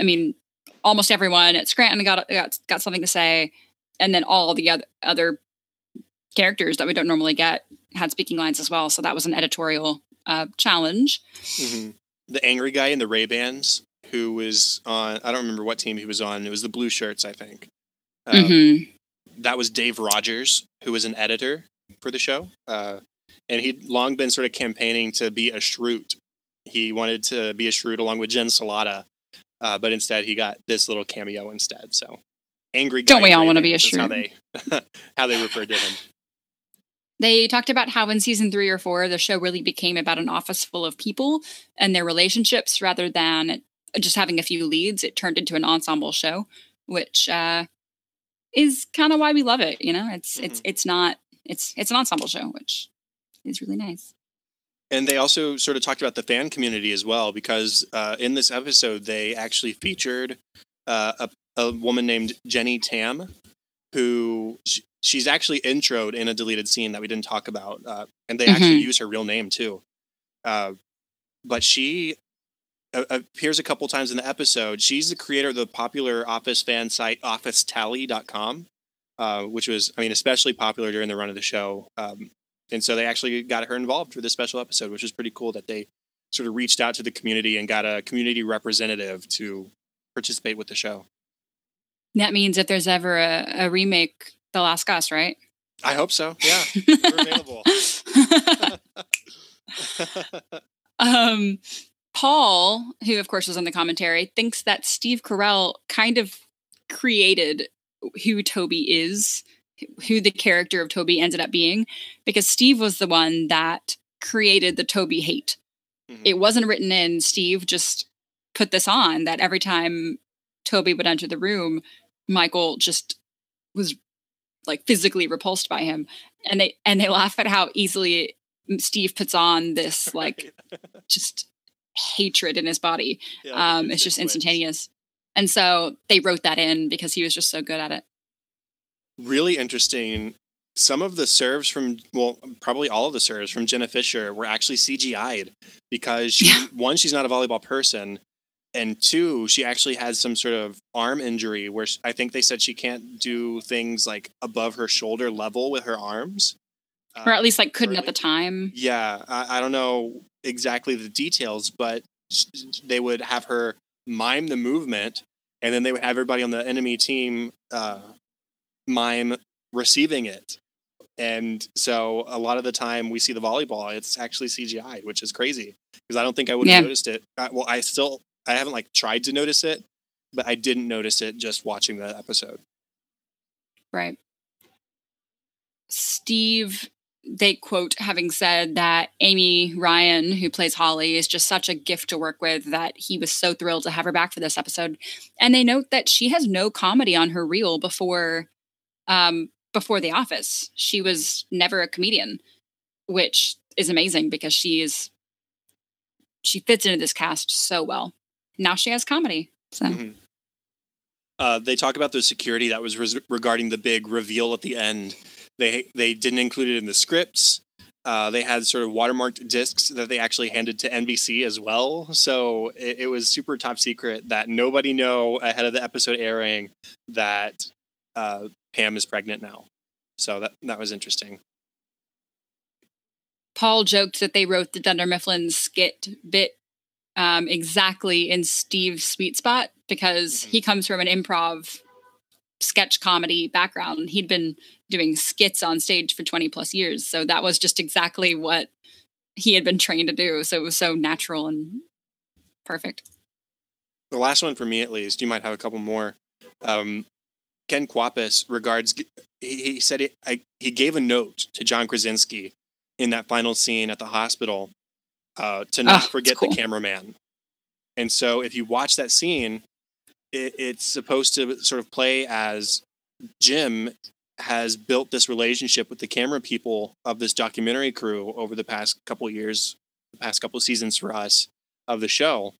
I mean, almost everyone at Scranton got got, got something to say and then all the other other characters that we don't normally get had speaking lines as well. So that was an editorial uh, challenge. Mm-hmm. The angry guy in the Ray Bans, who was on, I don't remember what team he was on. It was the Blue Shirts, I think. Um, mm-hmm. That was Dave Rogers, who was an editor for the show. Uh, and he'd long been sort of campaigning to be a Schrute. He wanted to be a Schrute along with Jen Celotta, uh, but instead he got this little cameo instead. So angry. Don't we all want to be a Schrute? How they <laughs> how they referred to him. They talked about how in season three or four, the show really became about an office full of people and their relationships rather than just having a few leads. It turned into an ensemble show, which uh, is kind of why we love it. You know, it's mm-hmm. it's it's not it's it's an ensemble show, which is really nice. And they also sort of talked about the fan community as well, because uh, in this episode they actually featured uh, a a woman named Jennie Tan, who she's actually introed in a deleted scene that we didn't talk about, uh, and they mm-hmm. actually use her real name too. Uh, but she appears a couple times in the episode. She's the creator of the popular Office fan site OfficeTally.com, uh, which was, I mean, especially popular during the run of the show. Um, and so they actually got her involved for this special episode, which was pretty cool that they sort of reached out to the community and got a community representative to participate with the show. That means if there's ever a, a remake, they'll ask us, right? I hope so. Yeah, <laughs> we're available. <laughs> um, Paul, who of course was on the commentary, thinks that Steve Carell kind of created who Toby is, who the character of Toby ended up being, because Steve was the one that created the Toby hate. Mm-hmm. It wasn't written in. Steve just put this on that every time Toby would enter the room, Michael just was like physically repulsed by him and they and they laugh at how easily Steve puts on this <laughs> like just hatred in his body. Yeah, um, it's just instantaneous. And so they wrote that in because he was just so good at it. Really interesting. Some of the serves from, well, probably all of the serves from Jenna Fischer were actually CGI'd because she, yeah. one, she's not a volleyball person, and two, she actually has some sort of arm injury where I think they said she can't do things like above her shoulder level with her arms, or at least like couldn't at the time. Yeah, I, I don't know exactly the details, but they would have her mime the movement, and then they would have everybody on the enemy team uh, mime receiving it. And so a lot of the time we see the volleyball, it's actually CGI, which is crazy because I don't think I would have yeah. noticed it. I, well, I still I haven't like tried to notice it, but I didn't notice it just watching the episode. Right. Steve, they quote having said that Amy Ryan, who plays Holly, is just such a gift to work with that he was so thrilled to have her back for this episode. And they note that she has no comedy on her reel before um before The Office. She was never a comedian, which is amazing because she is she fits into this cast so well now she has comedy. So. Mm-hmm. Uh, they talk about the security that was res- regarding the big reveal at the end. They they didn't include it in the scripts. Uh, they had sort of watermarked discs that they actually handed to NBC as well. So it, it, was super top secret that nobody know ahead of the episode airing that uh, Pam is pregnant now. So that that was interesting. Paul joked that they wrote the Dunder Mifflin skit bit um, exactly in Steve's sweet spot because mm-hmm. he comes from an improv sketch comedy background. He'd been doing skits on stage for 20 plus years. So that was just exactly what he had been trained to do. So it was so natural and perfect. The last one for me, at least, you might have a couple more. Um, Ken Kwapis regards, he, he said it, I, he gave a note to John Krasinski in that final scene at the hospital uh, to not oh, forget cool. the cameraman. And so if you watch that scene, it, it's supposed to sort of play as Jim has built this relationship with the camera people of this documentary crew over the past couple years, the past couple seasons for us of the show.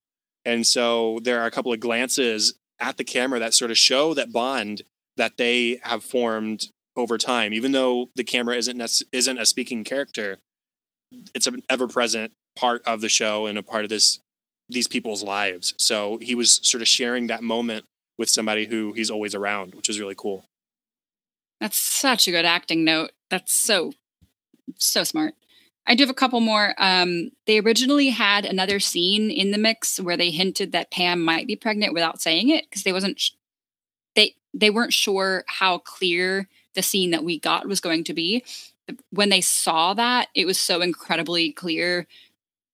And so there are a couple of glances at the camera that sort of show that bond that they have formed over time. Even though the camera isn't isn't a speaking character, it's an ever present part of the show and a part of this these people's lives. So he was sort of sharing that moment with somebody who he's always around, which is really cool. That's such a good acting note. That's so so smart. I do have a couple more. Um, they originally had another scene in the mix where they hinted that Pam might be pregnant without saying it because they wasn't sh- they they weren't sure how clear the scene that we got was going to be. When they saw that, it was so incredibly clear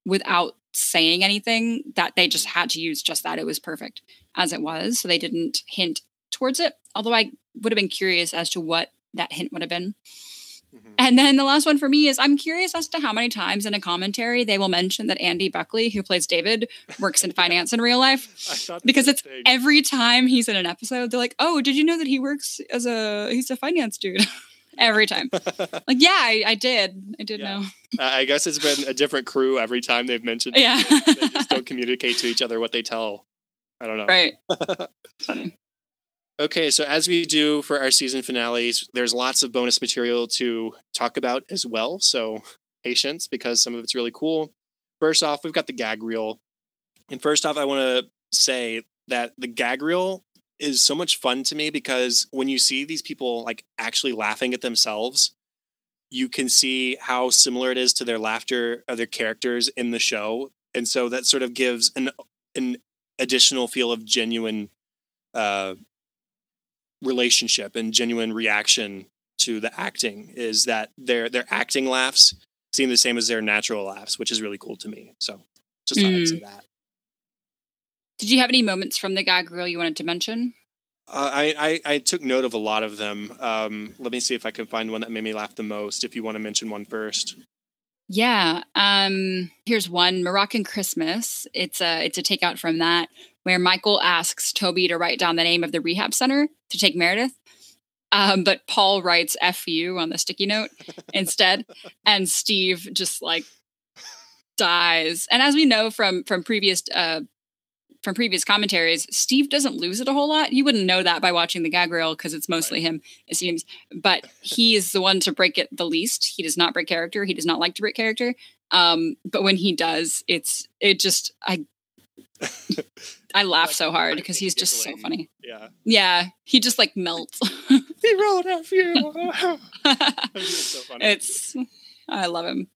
without saying anything that they just had to use just that. It was perfect as it was. So they didn't hint towards it. Although I would have been curious as to what that hint would have been. Mm-hmm. And then the last one for me is I'm curious as to how many times in a commentary they will mention that Andy Buckley, who plays David, works in <laughs> finance in real life. <laughs> Because it's every time he's in an episode, they're like, "Oh, did you know that he works as a he's a finance dude?" <laughs> every time. <laughs> like, yeah, I, I, did. I did yeah. know. I guess it's been a different crew every time they've mentioned. Yeah, they just don't <laughs> communicate to each other what they tell. I don't know. Right. <laughs> Funny. Okay, so as we do for our season finales, there's lots of bonus material to talk about as well. So patience because some of it's really cool. First off, we've got the gag reel. And first off, I want to say that the gag reel is so much fun to me because when you see these people like actually laughing at themselves, you can see how similar it is to their laughter of their characters in the show. And so that sort of gives an an additional feel of genuine uh, relationship and genuine reaction to the acting is that their their acting laughs seem the same as their natural laughs, which is really cool to me. So just thought mm. I'd say mm. that. Did you have any moments from the gag reel you wanted to mention? Uh, I, I, I took note of a lot of them. Um, let me see if I can find one that made me laugh the most. If you want to mention one first. Yeah. Um, here's one Moroccan Christmas. It's a it's a takeout from that where Michael asks Toby to write down the name of the rehab center to take Meredith. Um, but Paul writes "fu" on the sticky note <laughs> instead, and Steve just like dies. And as we know from from previous uh, from previous commentaries, Steve doesn't lose it a whole lot. You wouldn't know that by watching the gag reel because it's mostly right. him, it seems. But he is the one to break it the least. He does not break character. He does not like to break character. Um, but when he does, it's it just I <laughs> I laugh like, so hard because he's just so funny. Yeah. Yeah. He just like melts. he wrote a few. <laughs> <laughs> it's so funny. It's I love him.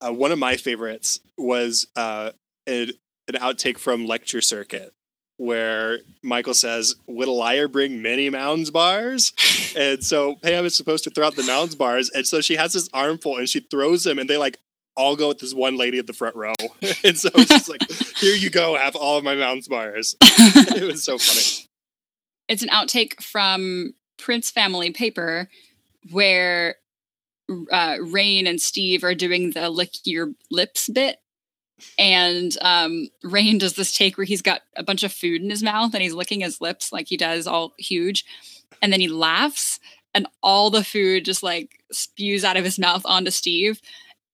Uh, one of my favorites was uh, an, an outtake from Lecture Circuit where Michael says, Would a liar bring many Mounds bars? <laughs> and so Pam is supposed to throw out the Mounds bars. And so she has this armful and she throws them and they like all go with this one lady at the front row. <laughs> and so it's just like, <laughs> here you go, have all of my Mounds bars. it was so funny. It's an outtake from Prince Family Paper where uh, Rainn and Steve are doing the lick your lips bit. And um, Rainn does this take where he's got a bunch of food in his mouth and he's licking his lips like he does, all huge. And then he laughs, and all the food just like spews out of his mouth onto Steve.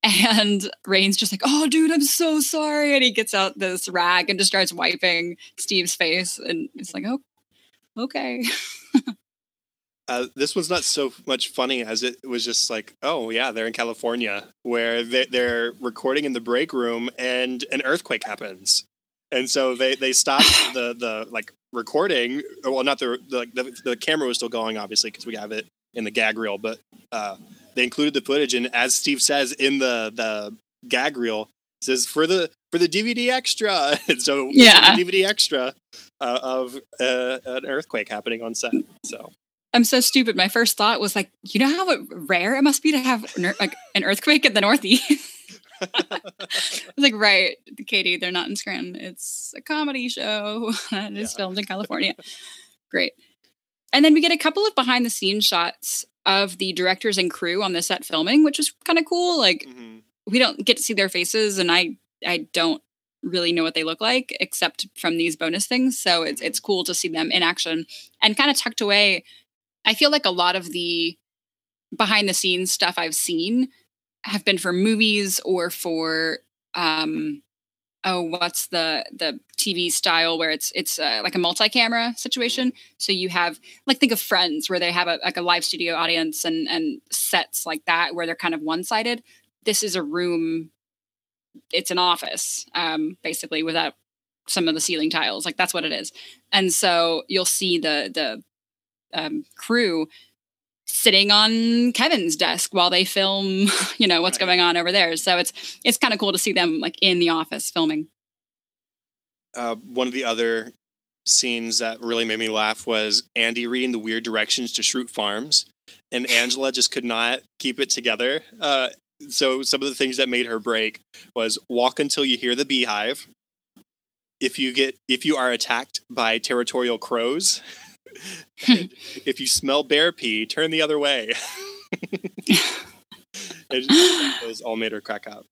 And Rainn's just like, oh, dude, I'm so sorry. And he gets out this rag and just starts wiping Steve's face. And it's like, oh, okay. <laughs> Uh, this was not so much funny as it was just like, oh yeah, they're in California where they, they're recording in the break room and an earthquake happens, and so they they stop <sighs> the the like recording. Well, not the the the, the camera was still going obviously because we have it in the gag reel, but uh, they included the footage, and as Steve says in the the gag reel, says for the for the DVD extra. <laughs> and so yeah, DVD extra uh, of uh, an earthquake happening on set. So I'm so stupid. My first thought was like, you know how rare it must be to have an, like an earthquake in the Northeast. <laughs> I was like, right, Katie, they're not in Scranton. It's a comedy show <laughs> that is yeah. filmed in California. Great. And then we get a couple of behind the scenes shots of the directors and crew on the set filming, which is kind of cool. Like, mm-hmm. we don't get to see their faces, and I I don't really know what they look like except from these bonus things. So it's it's cool to see them in action and kind of tucked away. I feel like a lot of the behind the scenes stuff I've seen have been for movies or for um oh what's the the TV style where it's it's uh, like a multi-camera situation? So you have like think of friends where they have a like a live studio audience and and sets like that where they're kind of one-sided. This is a room it's an office um, basically without some of the ceiling tiles. Like that's what it is. And so you'll see the the um, crew sitting on kevin's desk while they film <laughs> you know what's right. going on over there so it's it's kind of cool to see them like in the office filming uh, one of the other scenes that really made me laugh was andy reading the weird directions to Schrute farms and <laughs> angela just could not keep it together uh, so some of the things that made her break was walk until you hear the beehive. If you get if you are attacked by territorial crows, <laughs> <laughs> if you smell bear pee, turn the other way. <laughs> it those all made her crack up.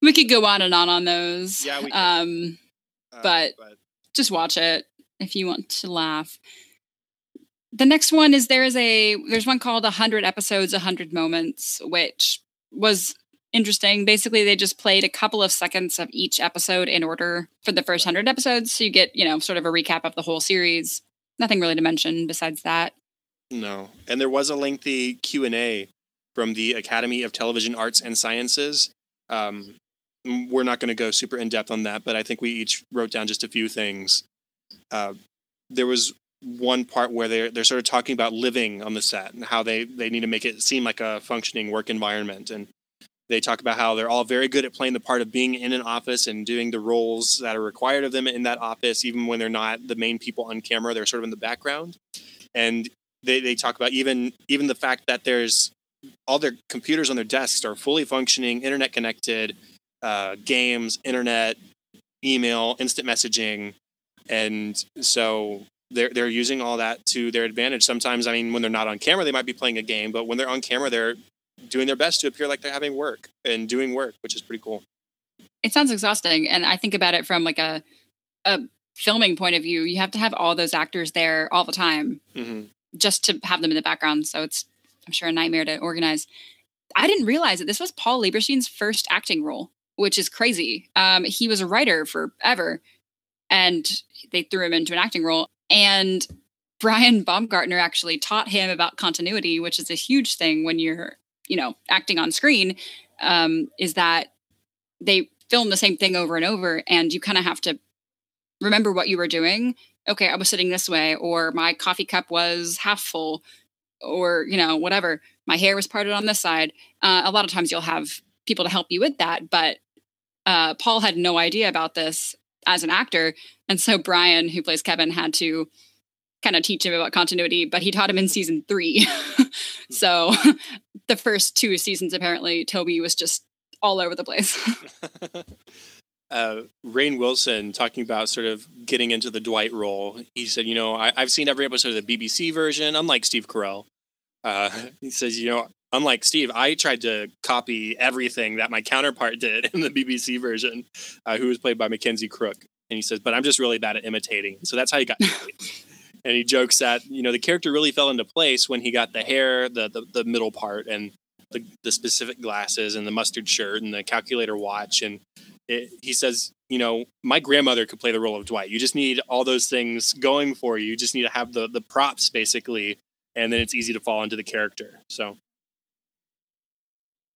We could go on and on on those. Yeah, we um, uh, but, but just watch it if you want to laugh the next one is there is a there's one called 100 episodes 100 moments which was interesting. Basically, they just played a couple of seconds of each episode in order for the first 100 episodes. So you get, you know, sort of a recap of the whole series. Nothing really to mention besides that. No. And there was a lengthy Q&A from the Academy of Television Arts and Sciences. Um, we're not going to go super in depth on that, but I think we each wrote down just a few things. Uh, there was one part where they're they're sort of talking about living on the set and how they they need to make it seem like a functioning work environment and they talk about how they're all very good at playing the part of being in an office and doing the roles that are required of them in that office even when they're not the main people on camera they're sort of in the background and they, they talk about even even the fact that there's all their computers on their desks are fully functioning internet connected uh, games internet email instant messaging and so they're they're using all that to their advantage. Sometimes, I mean, when they're not on camera, they might be playing a game, but when they're on camera, they're doing their best to appear like they're having work and doing work, which is pretty cool. It sounds exhausting, and I think about it from like a a filming point of view. You have to have all those actors there all the time mm-hmm. just to have them in the background. So it's I'm sure a nightmare to organize. I didn't realize that this was Paul Lieberstein's first acting role, which is crazy. Um, he was a writer forever, and they threw him into an acting role. And <laughs> Brian Baumgartner actually taught him about continuity, which is a huge thing when you're, you know, acting on screen. Um, is that they film the same thing over and over, and you kind of have to remember what you were doing. Okay, I was sitting this way, or my coffee cup was half full, or you know, whatever. My hair was parted on this side. Uh, a lot of times, you'll have people to help you with that, but uh, Paul had no idea about this as an actor. And so Brian, who plays Kevin, had to kind of teach him about continuity, but he taught him in season three. <laughs> so the first two seasons, apparently, Toby was just all over the place. <laughs> <laughs> uh, Rainn Wilson talking about sort of getting into the Dwight role. He said, you know, I, have seen every episode of the BBC version, unlike Steve Carell. Uh, <laughs> he says, you know, unlike Steve, I tried to copy everything that my counterpart did in the BBC version, uh, who was played by Mackenzie Crook. And he says, but I'm just really bad at imitating. So that's how he got and he jokes that, you know, the character really fell into place when he got the hair, the, the, the middle part, and the, the specific glasses and the mustard shirt and the calculator watch. And it, he says, you know, my grandmother could play the role of Dwight. You just need all those things going for you. You just need to have the, the props basically and then it's easy to fall into the character. So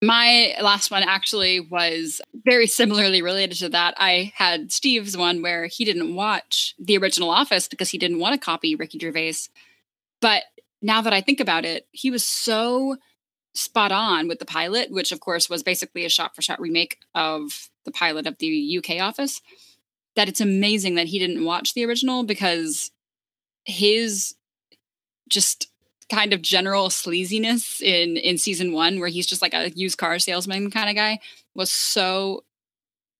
my last one actually was very similarly related to that. I had Steve's one where he didn't watch the original Office because he didn't want to copy Ricky Gervais. But now that I think about it, he was so spot on with the pilot, which of course was basically a shot for shot remake of the pilot of the UK Office, that it's amazing that he didn't watch the original because his just kind of general sleaziness in in season one where he's just like a used car salesman kind of guy was so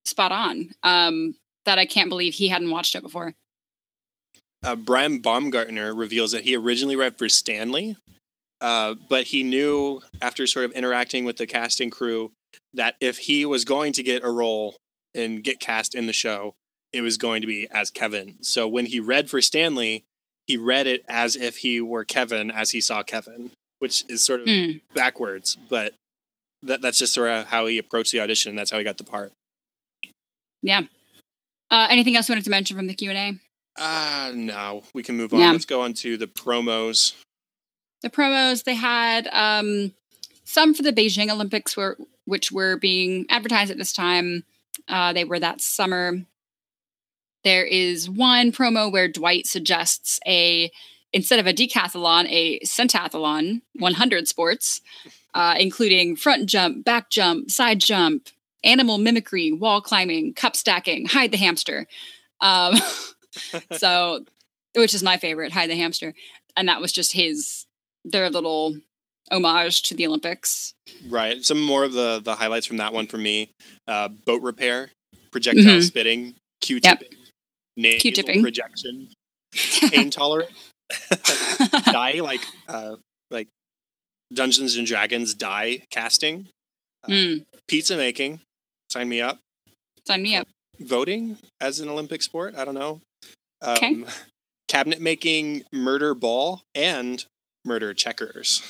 spot on um that i can't believe he hadn't watched it before. Uh, brian baumgartner reveals that he originally read for stanley uh, but he knew after sort of interacting with the casting crew that if he was going to get a role and get cast in the show it was going to be as kevin. So when he read for stanley he read it as if he were Kevin as he saw Kevin, which is sort of mm. backwards, but that, that's just sort of how he approached the audition. That's how he got the part. Yeah. Uh, anything else you wanted to mention from the Q and A? Uh no, we can move on. Yeah. Let's go on to the promos. The promos they had um, some for the Beijing Olympics, were which were being advertised at this time. Uh, they were that summer. There is one promo where Dwight suggests a instead of a decathlon, a centathlon, 100 sports, uh, including front jump, back jump, side jump, animal mimicry, wall climbing, cup stacking, hide the hamster. Um, <laughs> so, which is my favorite, hide the hamster, and that was just his their little homage to the Olympics. Right. Some more of the the highlights from that one for me: uh, boat repair, projectile mm-hmm. spitting, Q-tip, yep. Q-tipping projection, pain <laughs> tolerant, <laughs> die like uh, like Dungeons and Dragons die casting, uh, mm. pizza making. Sign me up. Sign me up. Voting as an Olympic sport. I don't know. Um, okay. <laughs> Cabinet making, murder ball, and murder checkers.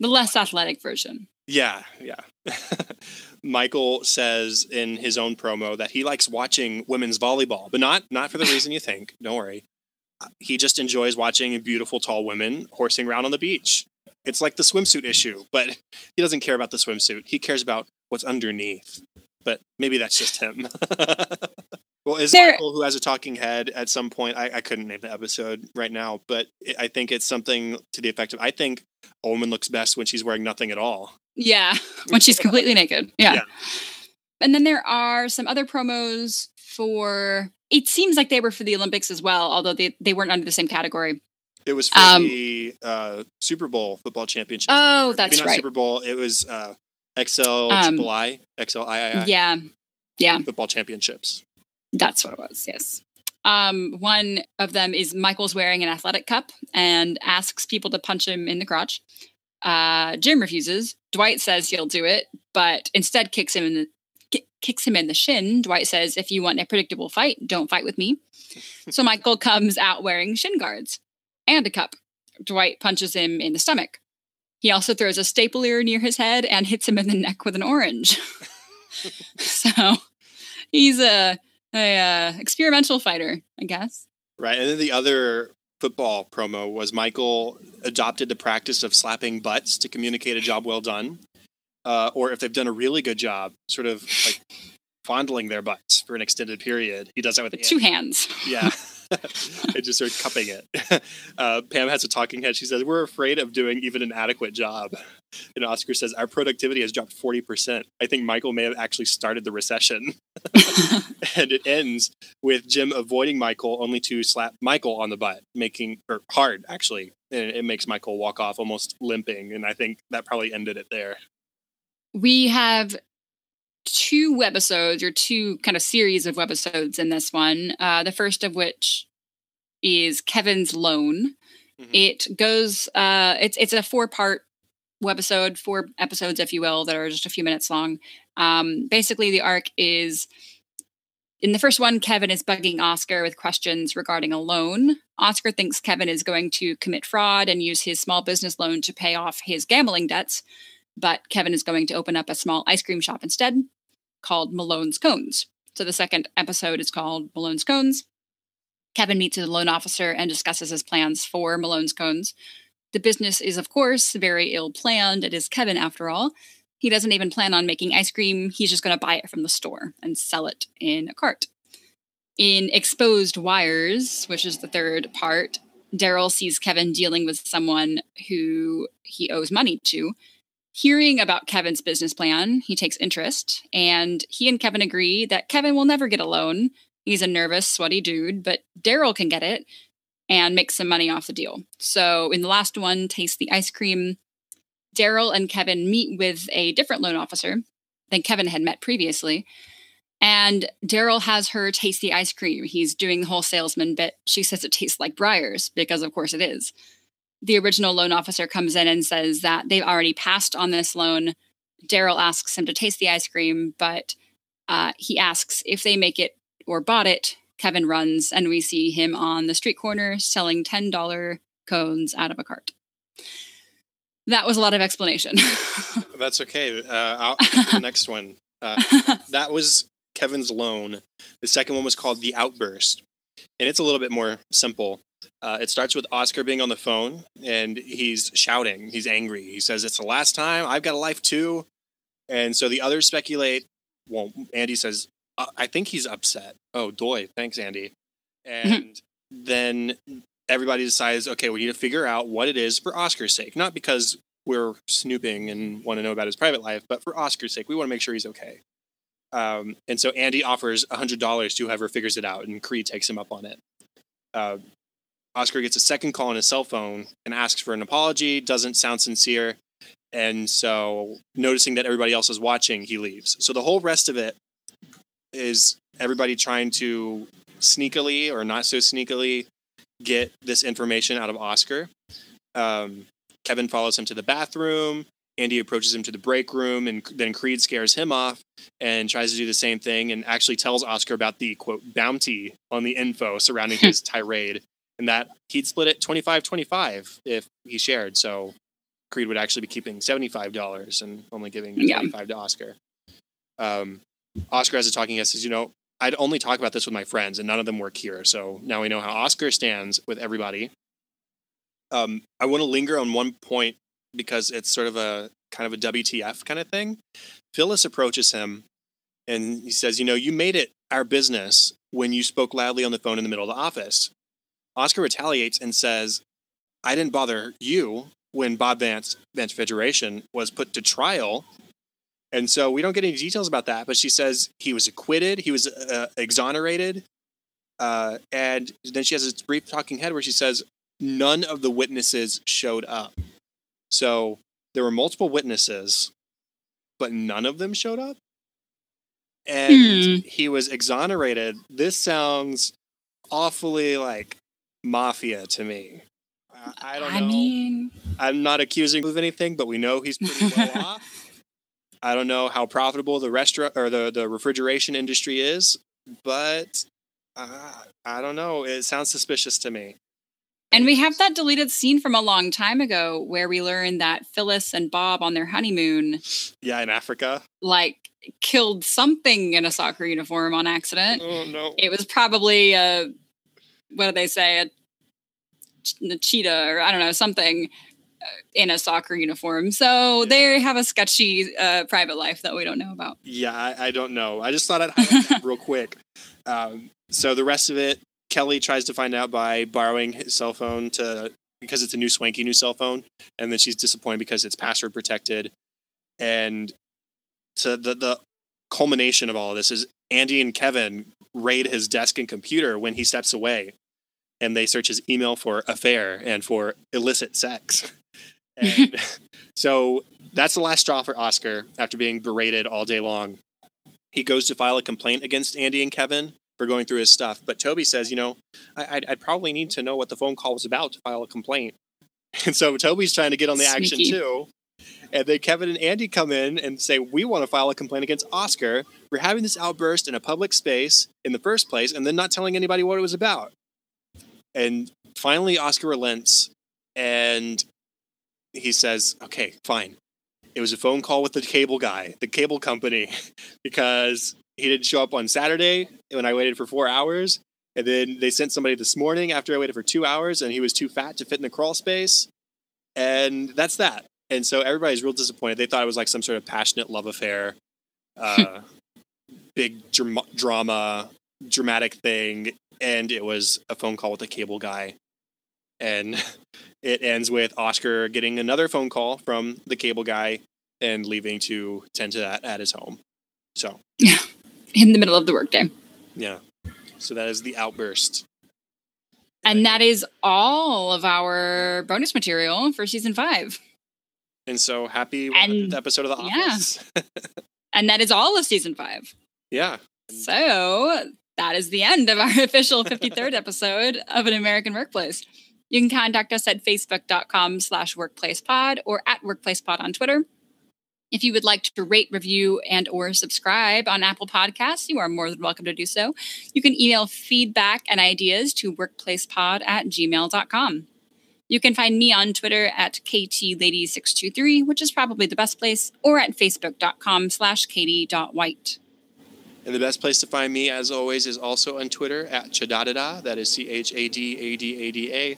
The less athletic version. Yeah, yeah. <laughs> Michael says in his own promo that he likes watching women's volleyball, but not not for the reason you think. Don't worry. He just enjoys watching beautiful tall women horsing around on the beach. It's like the swimsuit issue, but he doesn't care about the swimsuit. He cares about what's underneath. But maybe that's just him. <laughs> well, is there... Michael who has a talking head at some point? I, I couldn't name the episode right now, but I think it's something to the effect of I think a woman looks best when she's wearing nothing at all. Yeah, <laughs> when she's completely naked. Yeah. yeah. And then there are some other promos for it seems like they were for the Olympics as well, although they, they weren't under the same category. It was for um, the uh, Super Bowl football championship. Oh, that's Maybe not right. Super Bowl. It was uh, XL um, I, XL I, Yeah. Yeah. Football championships. That's what it was. Yes. Um, one of them is Michael's wearing an athletic cup and asks people to punch him in the crotch. Uh, Jim refuses. Dwight says he'll do it, but instead kicks him in the kicks him in the shin. Dwight says, "If you want a predictable fight, don't fight with me." <laughs> so Michael comes out wearing shin guards and a cup. Dwight punches him in the stomach. He also throws a stapler near his head and hits him in the neck with an orange. <laughs> so he's a, a uh, experimental fighter, I guess. Right, and then the other football promo was Michael adopted the practice of slapping butts to communicate a job well done, uh, or if they've done a really good job, sort of like fondling their butts for an extended period. He does that with, with two hands. Yeah. <laughs> <laughs> and just start cupping it. <laughs> Uh, Pam has a talking head. She says, We're afraid of doing even an adequate job. And Oscar says, Our productivity has dropped 40%. I think Michael may have actually started the recession. <laughs> and it ends with Jim avoiding Michael only to slap Michael on the butt, making, or hard actually. And it makes Michael walk off almost limping. And I think that probably ended it there. We have two webisodes or two kind of series of webisodes in this one. Uh, the first of which is Kevin's Loan. Mm-hmm. It goes. Uh, it's it's a four part webisode, four episodes, if you will, that are just a few minutes long. Um, basically, the arc is in the first one, Kevin is bugging Oscar with questions regarding a loan. Oscar thinks Kevin is going to commit fraud and use his small business loan to pay off his gambling debts, but Kevin is going to open up a small ice cream shop instead called Malone's Cones. So the second episode is called Malone's Cones. Kevin meets the loan officer and discusses his plans for Malone's cones. The business is, of course, very ill planned. It is Kevin, after all. He doesn't even plan on making ice cream. He's just going to buy it from the store and sell it in a cart. In Exposed Wires, which is the third part, Darryl sees Kevin dealing with someone who he owes money to. Hearing about Kevin's business plan, he takes interest, and he and Kevin agree that Kevin will never get a loan. He's a nervous, sweaty dude, but Darryl can get it and make some money off the deal. So, in the last one, Taste the Ice Cream, Darryl and Kevin meet with a different loan officer than Kevin had met previously. And Darryl has her taste the ice cream. He's doing the whole salesman bit. She says it tastes like Breyers, because of course it is. The original loan officer comes in and says that they've already passed on this loan. Darryl asks him to taste the ice cream, but uh, he asks if they make it or bought it. Kevin runs, and we see him on the street corner selling $10 cones out of a cart. That was a lot of explanation. <laughs> That's okay. Uh, <laughs> the next one. Uh, that was Kevin's loan. The second one was called The Outburst. And it's a little bit more simple. Uh, it starts with Oscar being on the phone and he's shouting. He's angry. He says, It's the last time. I've got a life too. And so the others speculate. Well, Andy says, uh, I think he's upset. Oh, doy. Thanks, Andy. <laughs> And then everybody decides, okay, we need to figure out what it is for Oscar's sake. Not because we're snooping and want to know about his private life, but for Oscar's sake, we want to make sure he's okay. Um, and so Andy offers $100 to whoever figures it out, and Creed takes him up on it. Uh, Oscar gets a second call on his cell phone and asks for an apology, doesn't sound sincere. And so, noticing that everybody else is watching, he leaves. So, the whole rest of it is everybody trying to sneakily or not so sneakily get this information out of Oscar. Um, Kevin follows him to the bathroom. Andy approaches him to the break room, and then Creed scares him off and tries to do the same thing and actually tells Oscar about the quote bounty on the info surrounding <laughs> his tirade and that he'd split it 25 25 if he shared. So Creed would actually be keeping $75 and only giving yeah. 25 to Oscar. Um, Oscar has a talking head says, you know, I'd only talk about this with my friends and none of them work here. So now we know how Oscar stands with everybody. Um, I want to linger on one point because it's sort of a kind of a WTF kind of thing. Phyllis approaches him and he says, You know, you made it our business when you spoke loudly on the phone in the middle of the office. Oscar retaliates and says, I didn't bother you when Bob Vance, Vance Refrigeration was put to trial. And so we don't get any details about that, but she says he was acquitted, he was uh, exonerated. Uh, and then she has this brief talking head where she says, None of the witnesses showed up. So there were multiple witnesses, but none of them showed up. And hmm. he was exonerated. This sounds awfully like mafia to me. I, I don't know. I mean, I'm not accusing him of anything, but we know he's pretty well <laughs> off. I don't know how profitable the restaurant or the, the refrigeration industry is, but uh, I don't know. It sounds suspicious to me. And we have that deleted scene from a long time ago where we learn that Phyllis and Bob on their honeymoon. Yeah, in Africa. Like killed something in a soccer uniform on accident. Oh no. It was probably a what do they say? A cheetah or I don't know, something uh, in a soccer uniform. So yeah. they have a sketchy uh, private life that we don't know about. Yeah, I, I don't know. I just thought I'd highlight real quick. Um, so the rest of it, Kelly tries to find out by borrowing his cell phone to because it's a new swanky new cell phone, and then she's disappointed because it's password protected. And so the the culmination of all of this is Andy and Kevin raid his desk and computer when he steps away, and they search his email for affair and for illicit sex. <laughs> And so that's the last straw for Oscar after being berated all day long. He goes to file a complaint against Andy and Kevin for going through his stuff. But Toby says, you know, I, would probably need to know what the phone call was about to file a complaint. <laughs> And so Toby's trying to get on the Sneaky. action too. And then Kevin and Andy come in and say, We want to file a complaint against Oscar for having this outburst in a public space in the first place and then not telling anybody what it was about. And finally, Oscar relents and he says, Okay, fine. It was a phone call with the cable guy, the cable company, <laughs> because he didn't show up on Saturday when I waited for four hours. And then they sent somebody this morning after I waited for two hours and he was too fat to fit in the crawl space. And that's that. And so everybody's real disappointed. They thought it was like some sort of passionate love affair, <laughs> uh, big dram- drama, dramatic thing. And it was a phone call with a cable guy. And <laughs> it ends with Oscar getting another phone call from the cable guy and leaving to tend to that at his home. So, yeah, <laughs> in the middle of the workday. Yeah. So that is the outburst. And that is all of our bonus material for season five. And so happy and, episode of The Office. Yeah. <laughs> and that is all of season five. Yeah. So that is the end of our <laughs> official 53rd episode of An American Workplace. You can contact us at facebook.com slash workplacepod or at workplacepod on Twitter. If you would like to rate, review, and or subscribe on Apple Podcasts, you are more than welcome to do so. You can email feedback and ideas to workplacepod at gmail.com. You can find me on Twitter at ktlady623, which is probably the best place, or at facebook.com slash katie.white. And the best place to find me, as always, is also on Twitter at chadadada. That is C H A D A D A D A.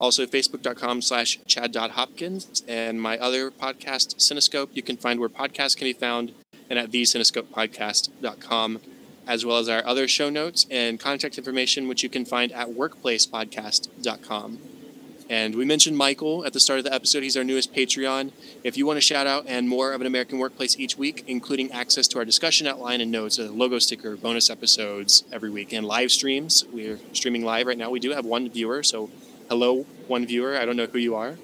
Also, facebook.com slash chad.hopkins. And my other podcast, Cinescope, you can find where podcasts can be found and at thecinescopepodcast.com, as well as our other show notes and contact information, which you can find at workplacepodcast.com. And we mentioned Michael at the start of the episode. He's our newest Patreon. If you want a shout out and more of an American workplace each week, including access to our discussion outline and notes, a logo sticker, bonus episodes every week, and live streams. We're streaming live right now. We do have one viewer, so hello, one viewer. I don't know who you are,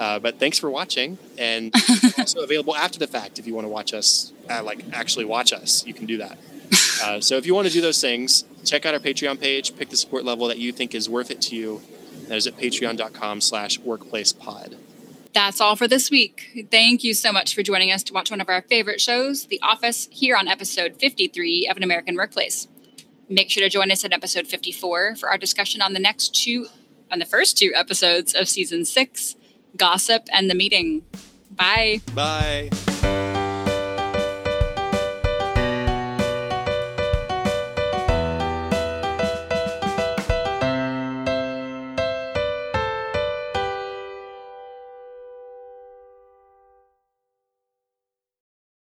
uh, but thanks for watching. And <laughs> also available after the fact if you want to watch us, uh, like actually watch us, you can do that. <laughs> Uh, so if you want to do those things, check out our Patreon page, pick the support level that you think is worth it to you. That is at patreon.com slash workplacepod. That's all for this week. Thank you so much for joining us to watch one of our favorite shows, The Office, here on episode 53 of An American Workplace. Make sure to join us at episode 54 for our discussion on the next two on the first two episodes of season six Gossip and the Meeting. Bye. Bye.